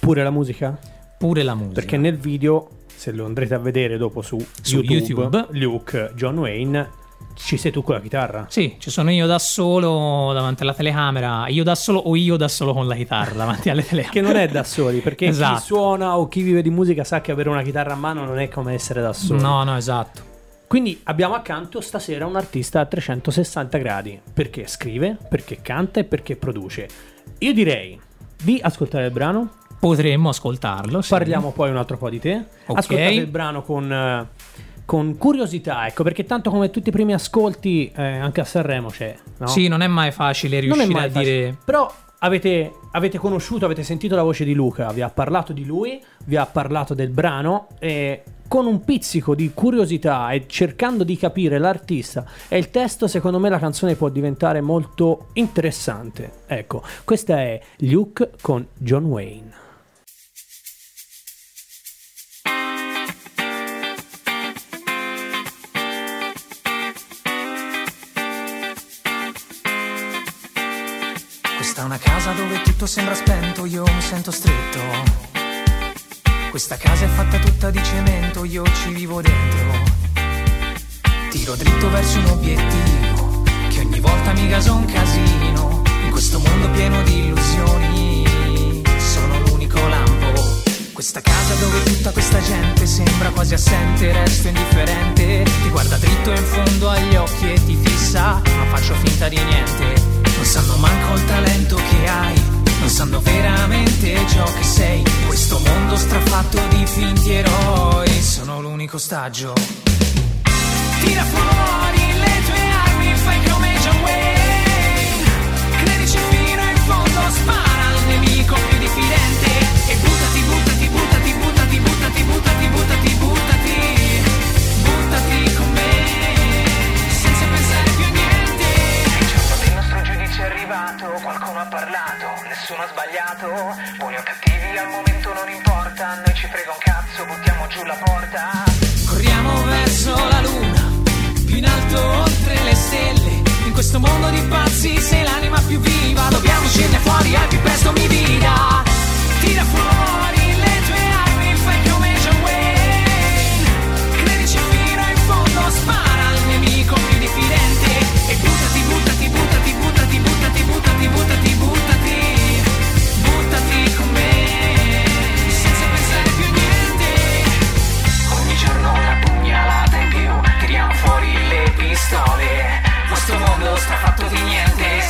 pure la musica? Pure la musica. Perché nel video, se lo andrete a vedere dopo su, Su YouTube, YouTube. Luke, John Wayne, ci sei tu con la chitarra. Sì, ci sono io da solo davanti alla telecamera, io da solo o io da solo con la chitarra davanti alle telecamere. Che non è da soli, perché Esatto. chi suona o chi vive di musica sa che avere una chitarra a mano non è come essere da soli. No, no, esatto. Quindi abbiamo accanto stasera un artista a 360 gradi, perché scrive, perché canta e perché produce. Io direi di ascoltare il brano, Potremmo ascoltarlo. sì. parliamo poi un altro po' di te, Ok. ascoltate il brano con, eh, con curiosità, ecco, perché tanto come tutti i primi ascolti, eh, anche a Sanremo c'è, no? Sì, non è mai facile riuscire mai a facile. dire... Però avete, avete conosciuto, avete sentito la voce di Luca, vi ha parlato di lui, vi ha parlato del brano e con un pizzico di curiosità e cercando di capire l'artista e il testo, secondo me la canzone può diventare molto interessante. Ecco, questa è Luke con John Wayne. Una casa dove tutto sembra spento, io mi sento stretto. Questa casa è fatta tutta di cemento, io ci vivo dentro. Tiro dritto verso un obiettivo, che ogni volta mi gaso un casino. In questo mondo pieno di illusioni, sono l'unico lampo. Questa casa dove tutta questa gente sembra quasi assente, resto indifferente. Ti guarda dritto in fondo agli occhi e ti fissa, ma faccio finta di niente. Non sanno manco il talento che hai, non sanno veramente ciò che sei. Questo mondo strafatto di finti eroi, sono l'unico ostaggio. Tira fuori le tue armi, fai come John Wayne. Credici fino in fondo, spara al nemico più diffidente. E buttati, buttati, buttati, buttati, buttati, buttati, buttati. parlato, qualcuno ha parlato, nessuno ha sbagliato. Buoni o cattivi al momento non importa, noi ci frega un cazzo, buttiamo giù la porta. Corriamo verso la luna, più in alto oltre le stelle. In questo mondo di pazzi sei l'anima più viva, dobbiamo scendere fuori al più presto mi vida. Tira fuori le tue armi, fai come John Wayne. Credici fino in fondo, spara al nemico più diffidente e buttati, buttati.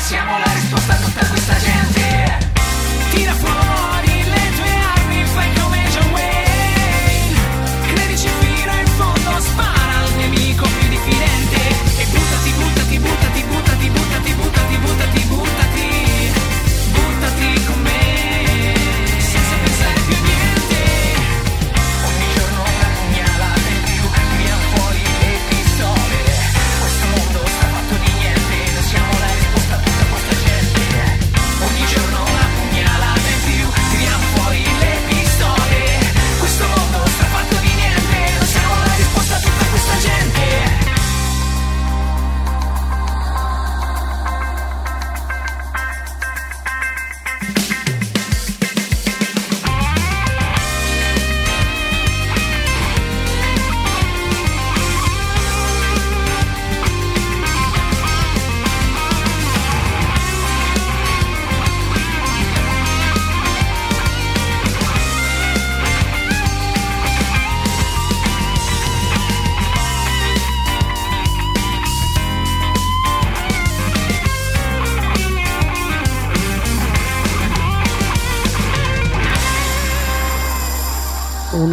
siamo la risposta a tutta questa gente.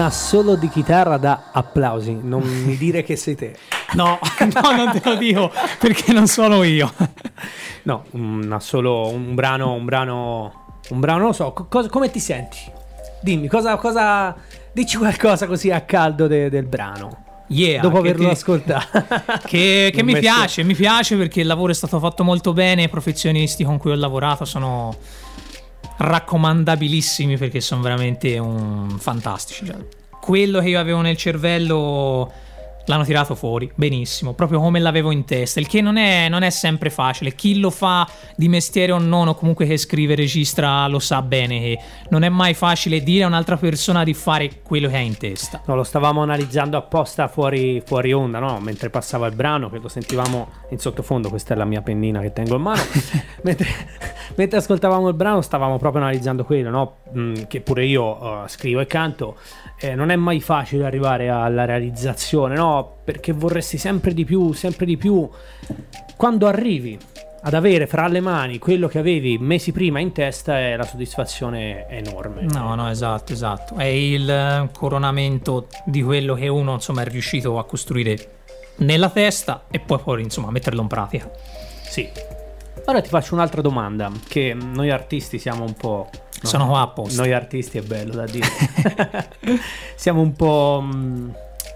Assolo di chitarra da applausi. Non (laughs) mi dire che sei te. No, (laughs) no, non te lo dico perché non sono io. (laughs) No, un assolo, un brano, un brano, un brano, lo so. co- come ti senti? Dimmi, cosa, cosa, dici qualcosa così a caldo de- del brano. Yeah, Dopo averlo ti- ascoltato. Che, che mi mestiere. piace, mi piace perché il lavoro è stato fatto molto bene, i professionisti con cui ho lavorato sono raccomandabilissimi perché sono veramente un- fantastici. Cioè, quello che io avevo nel cervello l'hanno tirato fuori benissimo, proprio come l'avevo in testa, il che non è, non è sempre facile. Chi lo fa di mestiere o non, o comunque che scrive e registra, lo sa bene che non è mai facile dire a un'altra persona di fare quello che ha in testa. No, lo stavamo analizzando apposta fuori, fuori onda, no? Mentre passava il brano, che lo sentivamo in sottofondo. Questa è la mia pennina che tengo in mano. (laughs) mentre, mentre ascoltavamo il brano, stavamo proprio analizzando quello, no? Mm, che pure io eh, scrivo e canto. Eh, non è mai facile arrivare alla realizzazione, no? Perché vorresti sempre di più, sempre di più. Quando arrivi ad avere fra le mani quello che avevi mesi prima in testa, è la soddisfazione enorme. No, no, esatto, esatto. È il eh, coronamento di quello che uno, insomma, è riuscito a costruire nella testa e poi, poi insomma, metterlo in pratica. Sì. Ora ti faccio un'altra domanda, che noi artisti siamo un po'... no, Sono qua apposta. Noi artisti è bello da dire. (laughs) (laughs) siamo un po' mh,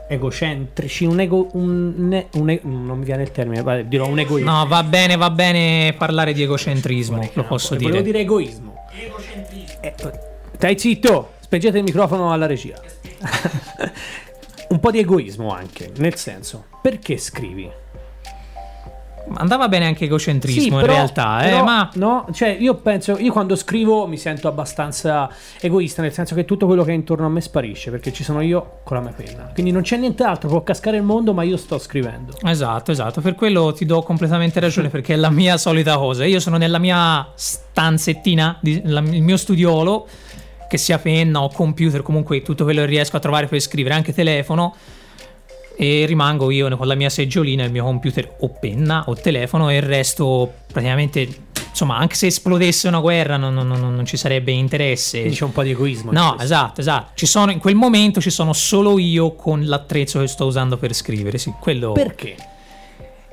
egocentrici, un ego... Un, un e- non mi viene il termine, dirò un egoismo. No, va bene, va bene parlare di egocentrismo, lo posso Volevo dire. dire egoismo. Eh, stai zitto, spengete il microfono alla regia. (laughs) un po' di egoismo anche, nel senso, perché scrivi? Andava bene anche egocentrismo Sì, in però- realtà, eh, però, ma no, cioè io penso, io quando scrivo mi sento abbastanza egoista, nel senso che tutto quello che è intorno a me sparisce, perché ci sono io con la mia penna. Quindi non c'è nient'altro, può cascare il mondo, ma io sto scrivendo. Esatto, esatto, per quello ti do completamente ragione (laughs) perché è la mia solita cosa. Io sono nella mia stanzettina, il mio studiolo, che sia penna o computer, comunque tutto quello che riesco a trovare per scrivere, anche telefono, e rimango io con la mia seggiolina, il mio computer o penna o telefono e il resto praticamente, insomma, anche se esplodesse una guerra non, non- non- non ci sarebbe interesse. Quindi c'è un po' di egoismo. No, esatto, esatto. Ci sono, in quel momento ci sono solo io con l'attrezzo che sto usando per scrivere, sì, quello... Perché?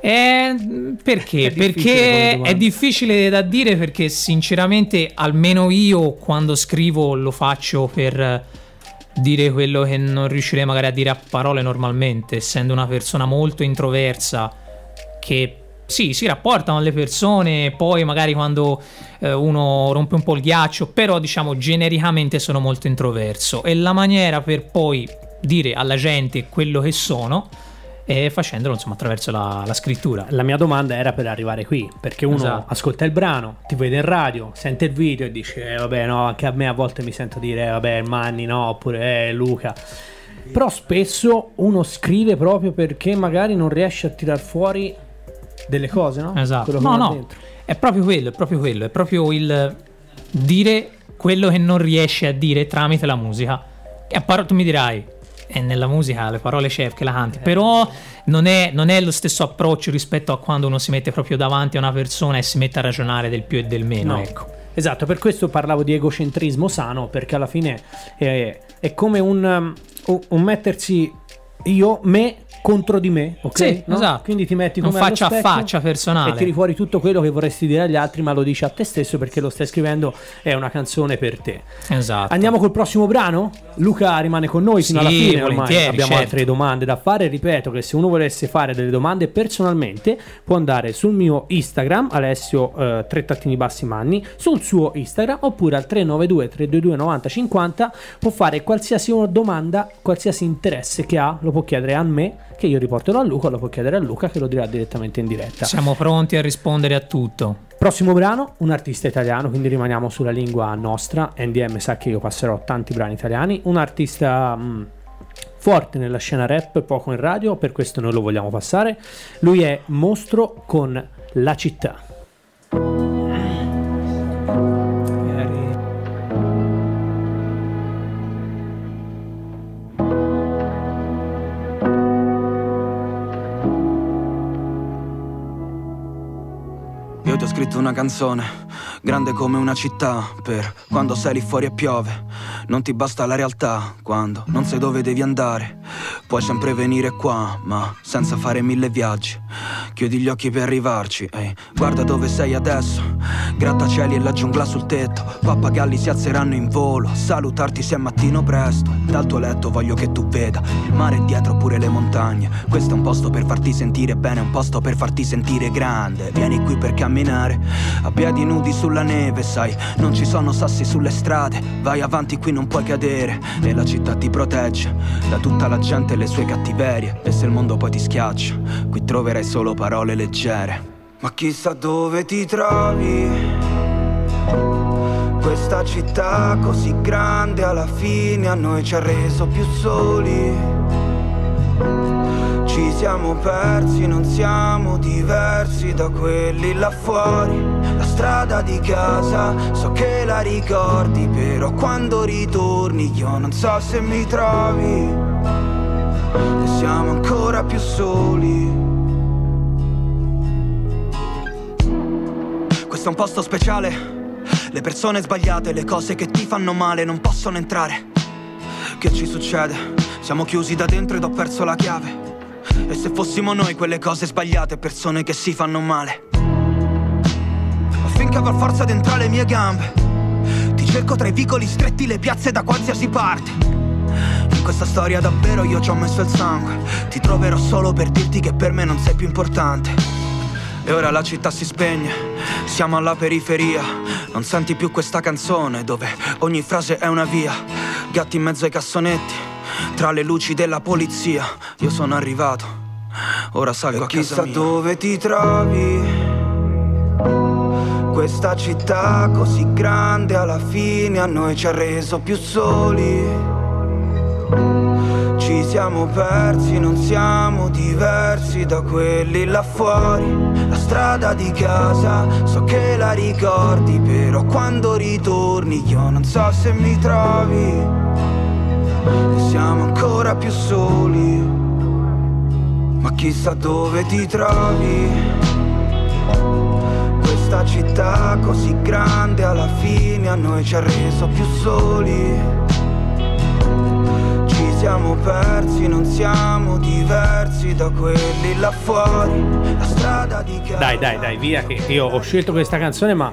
Eh, perché? È perché è difficile da dire perché sinceramente almeno io quando scrivo lo faccio per dire quello che non riuscirei magari a dire a parole normalmente, essendo una persona molto introversa che sì, si rapporta con le persone, poi magari quando eh, uno rompe un po' il ghiaccio, però diciamo genericamente sono molto introverso. E la maniera per poi dire alla gente quello che sono è facendolo insomma attraverso la, la scrittura. La mia domanda era per arrivare qui, perché uno Esatto. ascolta il brano, ti vede in radio, sente il video e dice, eh, vabbè, no, anche a me a volte mi sento dire, eh, vabbè, Manni, no, oppure, eh, Luca. Però spesso uno scrive proprio perché magari non riesce a tirar fuori delle cose, no? Esatto. Quello che No, no, dentro. è proprio quello, è proprio quello, è proprio il dire quello che non riesci a dire tramite la musica. E a par- tu mi dirai, è nella musica le parole chef che la canti, però non è, non è lo stesso approccio rispetto a quando uno si mette proprio davanti a una persona e si mette a ragionare del più e del meno, No. ecco. Esatto, per questo parlavo di egocentrismo sano, perché alla fine è, è come un, um, un- un mettersi io, me contro di me, ok? Sì, No? esatto. Quindi ti metti come allo faccia a faccia personale. E tiri fuori tutto quello che vorresti dire agli altri, ma lo dici a te stesso perché lo stai scrivendo, è una canzone per te. Esatto. Andiamo col prossimo brano? Luca rimane con noi fino Sì, alla fine, ormai abbiamo certo. altre domande da fare. Ripeto che se uno volesse fare delle domande personalmente può andare sul mio Instagram, Alessio eh, tre trattini bassi Manni, sul suo Instagram oppure al 392 322 9050 può fare qualsiasi domanda, qualsiasi interesse che ha, lo può chiedere a me che io riporterò a Luca, lo può chiedere a Luca che lo dirà direttamente in diretta. Siamo pronti a rispondere a tutto. Prossimo brano, un artista italiano, quindi rimaniamo sulla lingua nostra. NDM sa che io passerò tanti brani italiani. Un artista mh, forte nella scena rap, poco in radio, per questo noi lo vogliamo passare. Lui è Mostro con La città. Una canzone, grande come una città, per quando sei lì fuori e piove. Non ti basta la realtà quando non sai dove devi andare. Puoi sempre venire qua, ma senza fare mille viaggi. Chiudi gli occhi per arrivarci, ehi, guarda dove sei adesso. Grattacieli e la giungla sul tetto. Pappagalli si alzeranno in volo. a Salutarti se è mattino presto. Dal tuo letto voglio che tu veda il mare dietro pure le montagne. Questo è un posto per farti sentire bene, un posto per farti sentire grande. Vieni qui per camminare a piedi nudi sulla neve, sai, non ci sono sassi sulle strade. Vai avanti, qui non puoi cadere. E la città ti protegge da tutta la gente e le sue cattiverie. E se il mondo poi ti schiaccia, qui troverai solo parole leggere. Ma chissà dove ti trovi. Questa città così grande alla fine a noi ci ha reso più soli. Ci siamo persi, non siamo diversi da quelli là fuori. La strada di casa, so che la ricordi, però quando ritorni io non so se mi trovi. E siamo ancora più soli. Questo è un posto speciale. Le persone sbagliate, le cose che ti fanno male non possono entrare. Che ci succede? Siamo chiusi da dentro ed ho perso la chiave. E se fossimo noi quelle cose sbagliate, persone che si fanno male. Affinché avrò forza dentro le mie gambe, ti cerco tra i vicoli stretti, le piazze da qualsiasi parte. In questa storia davvero io ci ho messo il sangue. Ti troverò solo per dirti che per me non sei più importante. E ora la città si spegne, siamo alla periferia. Non senti più questa canzone dove ogni frase è una via. Gatti in mezzo ai cassonetti, tra le luci della polizia. Io sono arrivato, ora salgo a casa chissà dove ti trovi. Questa città così grande alla fine a noi ci ha reso più soli. Siamo persi, non siamo diversi da quelli là fuori. La strada di casa, so che la ricordi, però quando ritorni io non so se mi trovi. E siamo ancora più soli. Ma chissà dove ti trovi. Questa città così grande alla fine a noi ci ha reso più soli. Siamo persi, non siamo diversi da quelli là fuori. La strada di casa. Dai, dai, dai, via che io ho scelto questa canzone, ma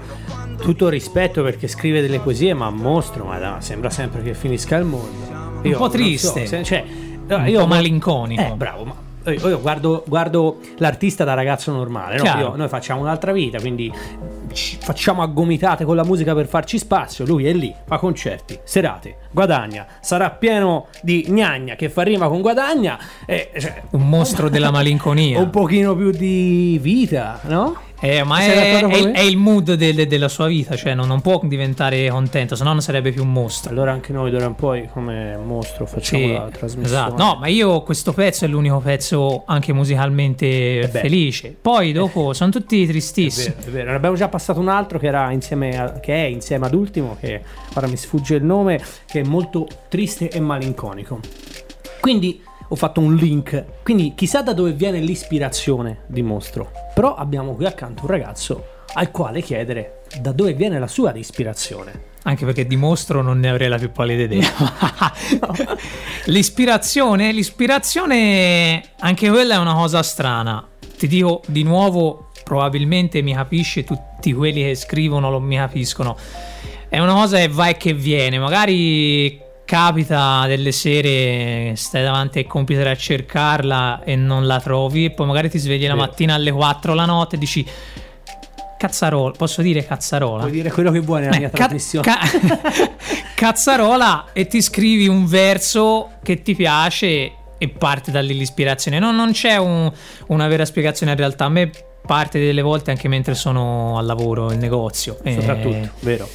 tutto rispetto perché scrive delle poesie, ma mostro, ma no, sembra sempre che finisca il mondo. Un po' triste. so, se- cioè, Un io po' malinconico. Eh, bravo, ma io io guardo, guardo l'artista da ragazzo normale, no? Io- noi facciamo un'altra vita, quindi facciamo a gomitate con la musica per farci spazio. Lui è lì, fa concerti, serate, guadagna, sarà pieno di gnagna che fa rima con guadagna. E, cioè, Un mostro della malinconia. un pochino più di vita, no? Eh, ma è, è- è il mood del- della sua vita, cioè non, non può diventare contento, se no non sarebbe più un mostro. Allora anche noi d'ora in poi come mostro facciamo Sì, la trasmissione. esatto. No, ma io questo pezzo è l'unico pezzo anche musicalmente beh. felice. Poi dopo sono tutti È tristissimi. vero, è vero. Ne abbiamo già passato un altro che era insieme a- che è insieme ad Ultimo, che ora mi sfugge il nome, che è molto triste e malinconico. Quindi ho fatto un link. Quindi chissà da dove viene l'ispirazione di Mostro. Però abbiamo qui accanto un ragazzo al quale chiedere da dove viene la sua ispirazione. Anche perché di mostro non ne avrei la più pallida idea. (laughs) l'ispirazione, l'ispirazione, anche quella è una cosa strana. Ti dico di nuovo, probabilmente mi capisce, tutti quelli che scrivono non mi capiscono. È una cosa che va e che viene. Magari capita delle sere, stai davanti al computer a cercarla e non la trovi, e poi magari ti svegli la Vero. mattina alle 4 la notte e dici. Cazzarola, posso dire cazzarola? Puoi dire quello che vuoi nella Eh, mia ca- trasmissione. ca- (laughs) cazzarola e ti scrivi un verso che ti piace e parte da lì l'ispirazione. No, non c'è un- una vera spiegazione in realtà. A me parte delle volte anche mentre sono al lavoro, in negozio. Eh, Soprattutto, vero.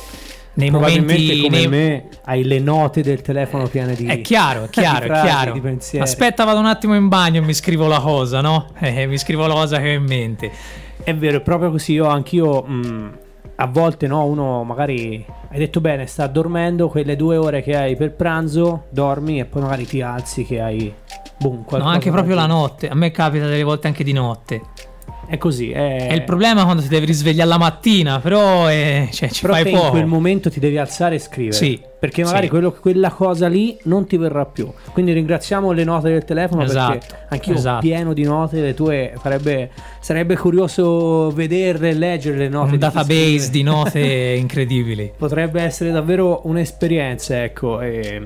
Nei momenti come nei- me hai le note del telefono piene di È chiaro, (laughs) è chiaro, di è frasi, chiaro. Aspetta, vado un attimo in bagno e mi scrivo la cosa, no? (laughs) Eh, mi scrivo la cosa che ho in mente. È vero, è proprio così. Io anch'io. mh, a volte no, uno magari hai detto bene, sta dormendo quelle due ore che hai per pranzo, dormi e poi magari ti alzi che hai boom, No, anche proprio la notte. A me capita delle volte anche di notte. È così. È, È il problema quando ti devi risvegliare la mattina, però eh, cioè, ci Però fai te in poco. quel momento ti devi alzare e scrivere. Sì, Perché magari sì. quello- quella cosa lì non ti verrà più. Quindi ringraziamo le note del telefono Esatto, perché anch'io esatto. pieno di note, le tue farebbe, sarebbe curioso vederle e leggere le note. un database di note (laughs) incredibili. Potrebbe essere davvero un'esperienza, ecco. E,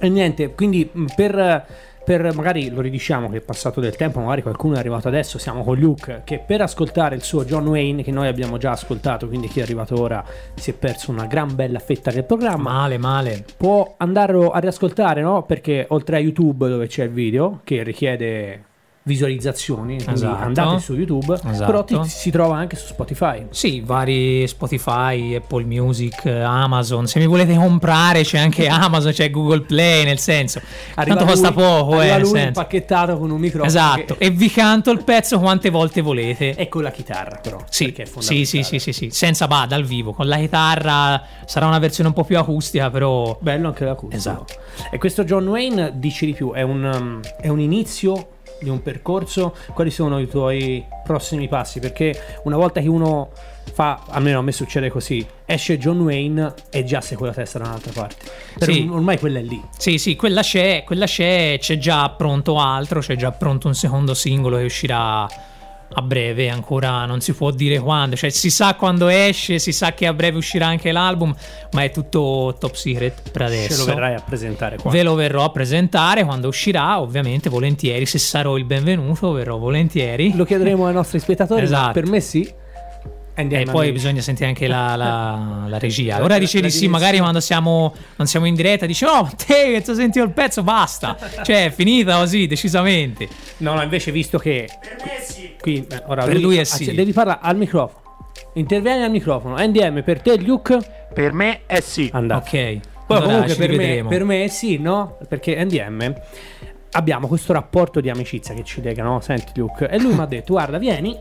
e niente, quindi per, per- magari lo ridiciamo che è passato del tempo, magari qualcuno è arrivato adesso, siamo con Luke, che per ascoltare il suo John Wayne, che noi abbiamo già ascoltato, quindi chi è arrivato ora si è perso una gran bella fetta del programma. Male, male. Può andarlo a riascoltare, no? Perché oltre a YouTube dove c'è il video, che richiede visualizzazioni, Esatto. andate su YouTube, Esatto. però ti- si trova anche su Spotify. Sì, vari Spotify, Apple Music, Amazon. Se mi volete comprare c'è anche (laughs) Amazon, c'è Google Play, nel senso. Arriva tanto costa lui- poco, eh, lui senso. impacchettato con un microfono. Esatto, che- e vi canto il pezzo quante volte volete. E con la chitarra, però. Sì, perché è sì, fondamentale. sì, sì, sì, sì, senza bah, dal vivo. Con la chitarra sarà una versione un po' più acustica, però. Bello anche l'acustico. Esatto. E questo John Wayne, dici di più, è un, um, è un inizio di un percorso? Quali sono i tuoi prossimi passi? Perché una volta che uno fa, almeno a me succede così, esce John Wayne e già sei con la testa da un'altra parte. Per Sì. ormai quella è lì. Sì, sì, quella c'è, quella c'è, c'è già pronto altro, c'è già pronto un secondo singolo che uscirà a breve, ancora non si può dire quando, cioè si sa quando esce, si sa che a breve uscirà anche l'album, ma è tutto top secret per adesso. Ce lo verrai a presentare qua. Ve lo verrò a presentare quando uscirà, ovviamente volentieri, se sarò il benvenuto verrò volentieri. Lo chiederemo ai nostri spettatori, Esatto. per me sì. Andiamo E poi bisogna sentire anche la, la- la regia. Ora La- dice la di sì, magari quando siamo, non siamo in diretta, dice: Oh, te che ti ho sentito il pezzo, basta. cioè, è finita così, decisamente. No, no, invece visto che... Qui, eh, ora Per lui è sì. Devi parlare al microfono. Intervieni al microfono. NDM per te, Luke? Per me è sì. Andate. Ok. Poi Allora, comunque per me, per me sì, no? Perché NDM abbiamo questo rapporto di amicizia che ci lega, no? Senti Luke. E lui (laughs) mi ha detto, guarda, vieni,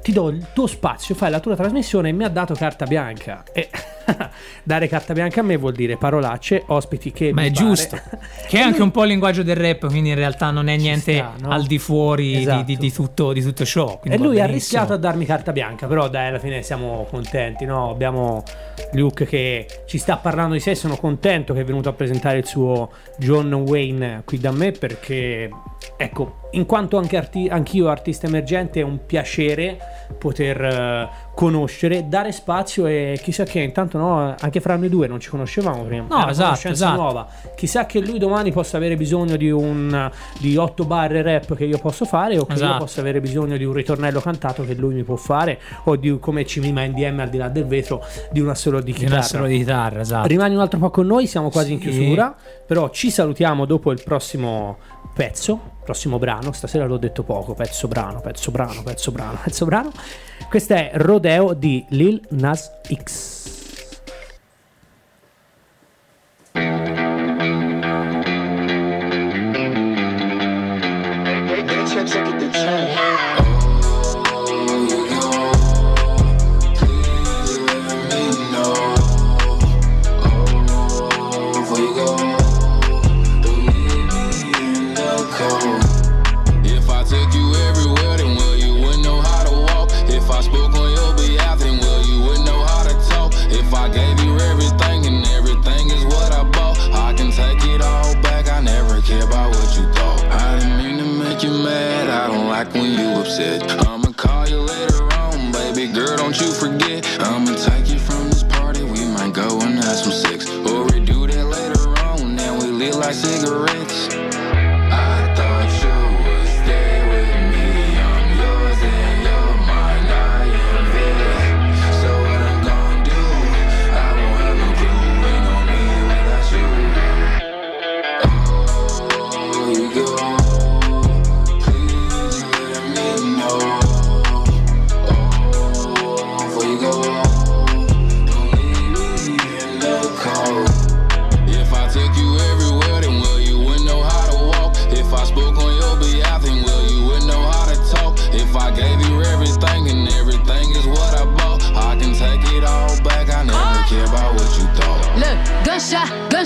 ti do il tuo spazio, fai la tua trasmissione e mi ha dato carta bianca. E (laughs) dare carta bianca a me vuol dire parolacce, ospiti che... Ma è giusto. (laughs) Che è anche un po' il linguaggio del rap, quindi in realtà non è niente sta, no? al di fuori di- Esatto. di, di tutto, di tutto ciò. E lui ha rischiato a darmi carta bianca, però dai, alla fine siamo contenti, no? Abbiamo Luke che ci sta parlando di sé, sono contento che è venuto a presentare il suo John Wayne qui da me perché, ecco, in quanto anche arti- anch'io artista emergente è un piacere poter eh, conoscere, dare spazio e chissà che intanto no, anche fra noi due non ci conoscevamo prima. No, una esatto, esatto. nuova. Chissà che lui domani possa avere bisogno di un di 8 barre rap che io posso fare o che io Esatto. possa avere bisogno di un ritornello cantato che lui mi può fare o di come ci mima NDM al di là del vetro di una solo di Di chitarra. una solo di chitarra, esatto. Rimani un altro po' con noi, siamo quasi in Sì. chiusura, però ci salutiamo dopo il prossimo pezzo, prossimo brano, stasera l'ho detto poco, pezzo brano, pezzo brano, pezzo brano, pezzo brano. Questo è Rodeo di Lil Nas X. upset. I'ma call you later on, baby girl. Don't you forget.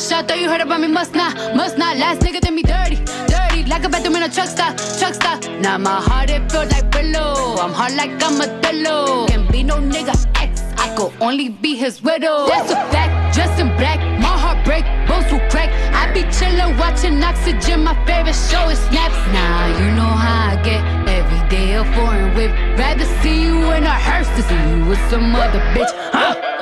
Gunshot, thought you heard about me, must not, must not. Last nigga did me dirty, dirty. like a bathroom in a truck stop, truck stop. Now my heart it feels like Brillo. I'm hard like I'm a pillow. Can't be no nigga ex. I could only be his widow. That's a fact, dressed in black. My heart break, bones will crack. I be chillin', watching Oxygen. My favorite show is Snaps. Now you know how I get. Every day a foreign whip. Rather see you in a hearse than see you with some other bitch. Huh?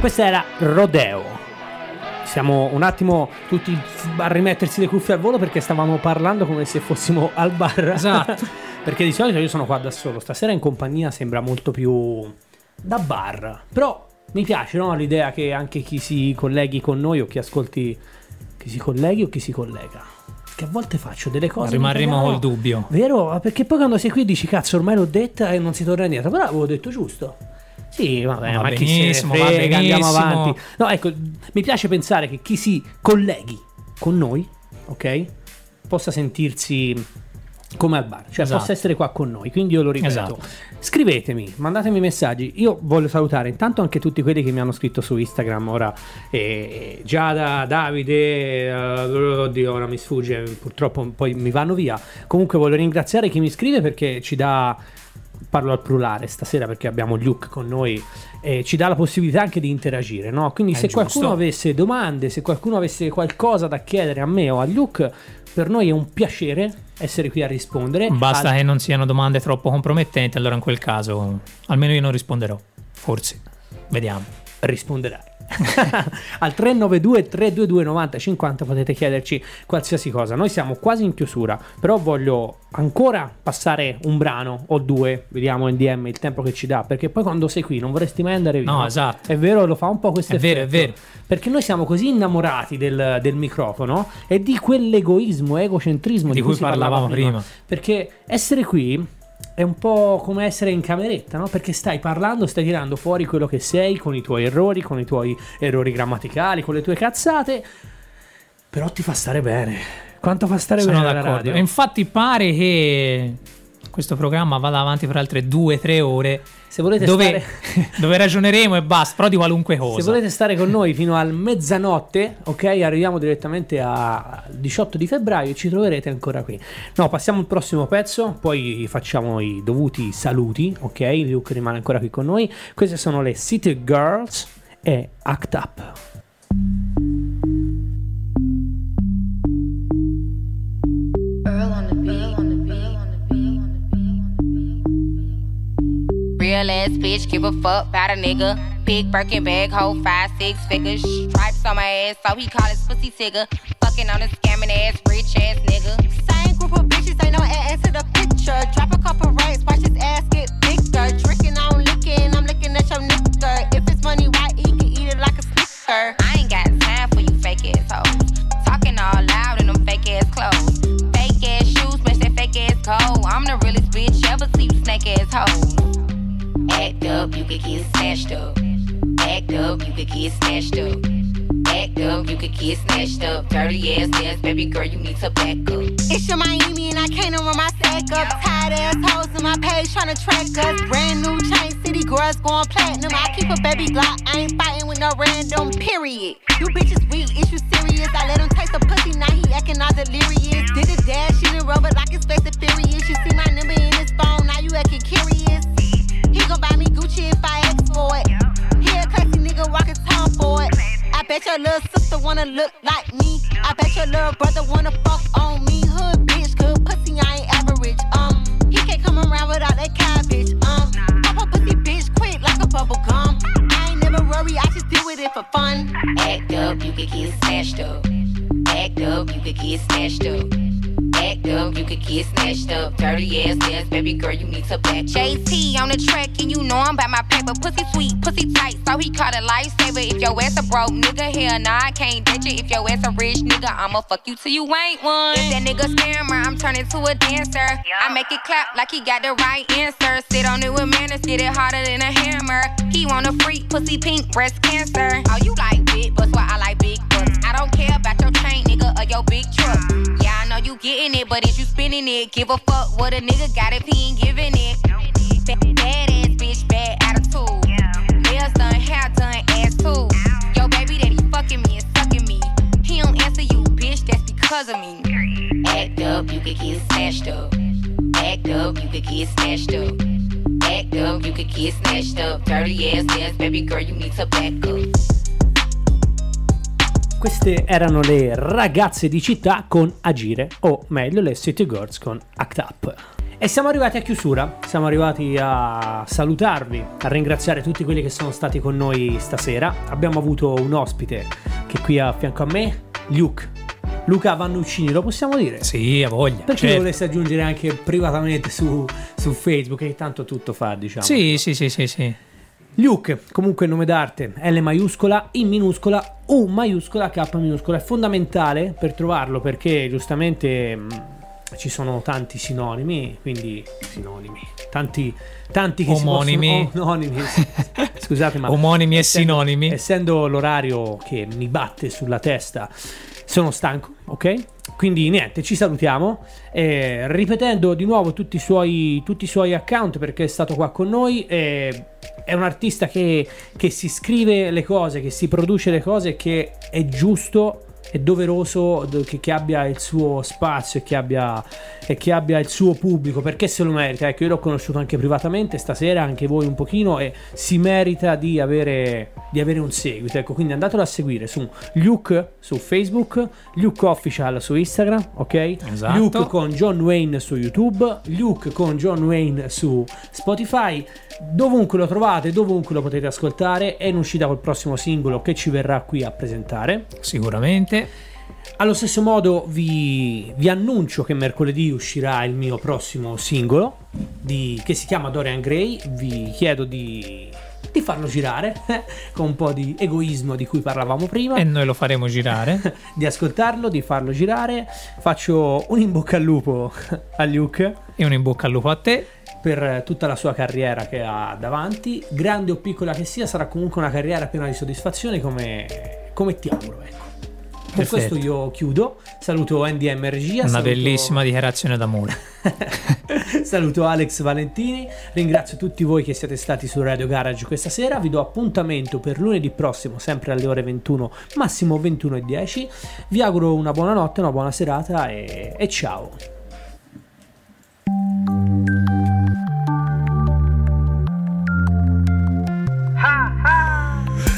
Questa era Rodeo. Siamo un attimo tutti a rimettersi le cuffie al volo perché stavamo parlando come se fossimo al bar. Esatto. (laughs) perché di solito io sono qua da solo. Stasera in compagnia sembra molto più da bar. Però mi piace no, l'idea che anche chi si colleghi con noi o chi ascolti, chi si colleghi o chi si collega. Che a volte faccio delle cose. Rimarremo col dubbio. Vero? Perché poi quando sei qui dici cazzo ormai l'ho detta e non si torna indietro. Però avevo detto giusto. Sì, vabbè, Va ma chi se ne frega, andiamo avanti. No, ecco, mi piace pensare che chi si colleghi con noi, ok, possa sentirsi come al bar, cioè Esatto. possa essere qua con noi. Quindi io lo ripeto. Esatto. Scrivetemi, mandatemi messaggi. Io voglio salutare intanto anche tutti quelli che mi hanno scritto su Instagram. Ora, eh, Giada, Davide, eh, oddio, ora mi sfugge, purtroppo poi mi vanno via. Comunque voglio ringraziare chi mi scrive perché ci dà parlo al plurale stasera perché abbiamo Luke con noi e ci dà la possibilità anche di interagire, no? Quindi È se giusto. qualcuno avesse domande, se qualcuno avesse qualcosa da chiedere a me o a Luke, per noi è un piacere essere qui a rispondere. Basta Al- che non siano domande troppo compromettenti, allora in quel caso almeno io non risponderò. Forse. Vediamo. risponderai. (laughs) Al 392 322 90 50 potete chiederci qualsiasi cosa. Noi siamo quasi in chiusura, però voglio ancora passare un brano o due, vediamo in DM il tempo che ci dà, perché poi quando sei qui non vorresti mai andare via. No, esatto. È vero, lo fa un po' questo È vero, è effetto. vero. Perché noi siamo così innamorati del, del microfono e di quell'egoismo, egocentrismo di, Di cui si parlavamo prima. Perché essere qui è un po' come essere in cameretta, no? Perché stai parlando, stai tirando fuori quello che sei con i tuoi errori, con i tuoi errori grammaticali, con le tue cazzate. Però ti fa stare bene. Quanto fa stare Sono bene la d'accordo. radio? E infatti pare che questo programma vada avanti per altre 2-3 ore. Se volete dove, stare- (laughs) dove ragioneremo e basta, però di qualunque cosa. Se volete stare con noi fino al mezzanotte, ok, arriviamo direttamente al 18 di febbraio e ci troverete ancora qui. No, passiamo al prossimo pezzo, poi facciamo i dovuti saluti, ok? Luke rimane ancora qui con noi. Queste sono le City Girls e Act Up. Real ass bitch, give a fuck about a nigga. Big Birkin bag, hold five, six figures. Stripes on my ass, so he call his pussy tigger. Fucking on a scamming ass, rich ass nigga. Same group of bitches, ain't no ass to the picture. Drop a couple rights, watch his ass get bigger. Tricking on licking, I'm looking at your nigga. If it's money right, he can eat it like a snicker. I ain't got time for you fake ass hoes. Talking all loud in them fake ass clothes. Fake ass shoes, match that fake ass coat. I'm the realest bitch ever see you snake ass hoes. Act up, you could get snatched up. Act up, you could get snatched up. Act up, you could get snatched up. Dirty ass dance, baby girl, you need to back up. It's your Miami and I can't run my sack up. Tired ass hoes in my page trying to track us. Brand new chain city girls going platinum. I keep a baby Glock. I ain't fighting with no random period. You bitches weak, is you serious? I let him taste the pussy, now he acting all delirious. Did a dash, she didn't rubber like his face is furious. You see my number in his phone, now you acting curious. He gon' buy me Gucci if I ask for it. He a classy nigga walking tongue for it. I bet your little sister wanna look like me. I bet your little brother wanna fuck on me. Hood bitch, good pussy, I ain't average. Um, he can't come around without that cabbage. Um, pop a pussy bitch quick like a bubble gum. I ain't never worry, I just with it for fun. Act up, you could get snatched up. Act up, you could get snatched up. Act up, you could get get snatched up. Dirty ass ass, baby girl, you need to back. JT on the track, and you know I'm about my paper. Pussy sweet, pussy tight, so he caught a lifesaver. If your ass a broke nigga, hell nah, I can't ditch it. If your ass a rich nigga, I'ma fuck you till you ain't one. If that nigga scammer, I'm turning to a dancer. I make it clap like he got the right answer. Sit on it with manners, get it harder than a hammer. He want a freak, pussy pink, breast cancer. Oh, you like big butts, why I like big butts. Mm. I don't care about your chain, nigga, or your big truck. Yeah, I know you getting it, but if you spinning it, give a fuck what a nigga got if he ain't giving it. Bad, ass bitch, bad attitude. Nails done, hair done, ass too. Yo, baby, that he fucking me and sucking me. He don't answer you, bitch, that's because of me. Act up, you could get snatched up. Act up, you could get snatched up. Act up, you could get snatched up. Dirty ass ass, baby girl, you need to back up. Queste erano le ragazze di città con Agire, o meglio le City Girls con Act Up. E siamo arrivati a chiusura, siamo arrivati a salutarvi, a ringraziare tutti quelli che sono stati con noi stasera. Abbiamo avuto un ospite che è qui a fianco a me, Luke. Luca Vannuccini, lo possiamo dire? Sì, a voglia. Perché certo. volessi aggiungere anche privatamente su, su Facebook, che tanto tutto fa, diciamo. Sì, sì, sì, sì, sì. Luke, comunque nome d'arte, L maiuscola, I minuscola, U maiuscola, K minuscola. È fondamentale per trovarlo perché giustamente mh, ci sono tanti sinonimi, quindi sinonimi, tanti, tanti che Omonimi. possono... Omonimi. (laughs) Scusate, ma... Omonimi e essendo- sinonimi. Essendo l'orario che mi batte sulla testa, sono stanco, ok? Quindi niente, ci salutiamo. eh, ripetendo di nuovo tutti i, suoi, tutti i suoi account perché è stato qua con noi. eh, è un artista che, che si scrive le cose, che si produce le cose, che è giusto è doveroso do- che, che abbia il suo spazio e che abbia, e che abbia il suo pubblico perché se lo merita. Ecco, io l'ho conosciuto anche privatamente stasera, anche voi un pochino, e si merita di avere, di avere un seguito. Ecco, quindi andatelo a seguire su Luke su Facebook, Luke Official su Instagram, ok? Esatto. Luke con John Wayne su YouTube, Luke con John Wayne su Spotify. Dovunque lo trovate, dovunque lo potete ascoltare. È in uscita col prossimo singolo che ci verrà qui a presentare. Sicuramente. Allo stesso modo vi, vi annuncio che mercoledì uscirà il mio prossimo singolo di- che si chiama Dorian Gray. Vi chiedo di, di farlo girare (laughs) con un po' di egoismo di cui parlavamo prima. E noi lo faremo girare. (laughs) di ascoltarlo, di farlo girare. Faccio un in bocca al lupo a Luke. E un in bocca al lupo a te. Per tutta la sua carriera che ha davanti, grande o piccola che sia, sarà comunque una carriera piena di soddisfazione come, come ti auguro. Ecco. Con Perfetto. questo io chiudo. Saluto NDM Regia. Una saluto- bellissima dichiarazione d'amore. (laughs) Saluto Alex Valentini, ringrazio tutti voi che siete stati su Radio Garage questa sera, vi do appuntamento per lunedì prossimo, sempre alle ore 21, massimo 21 e 10. Vi auguro una buona notte, una buona serata e, e ciao.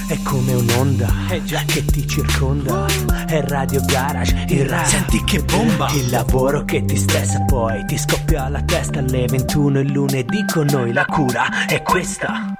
È come un'onda che ti circonda. È Radio Garage, il rap. Senti che bomba! Il lavoro che ti stressa poi ti scoppia la testa alle 21 il lunedì con noi. La cura è questa.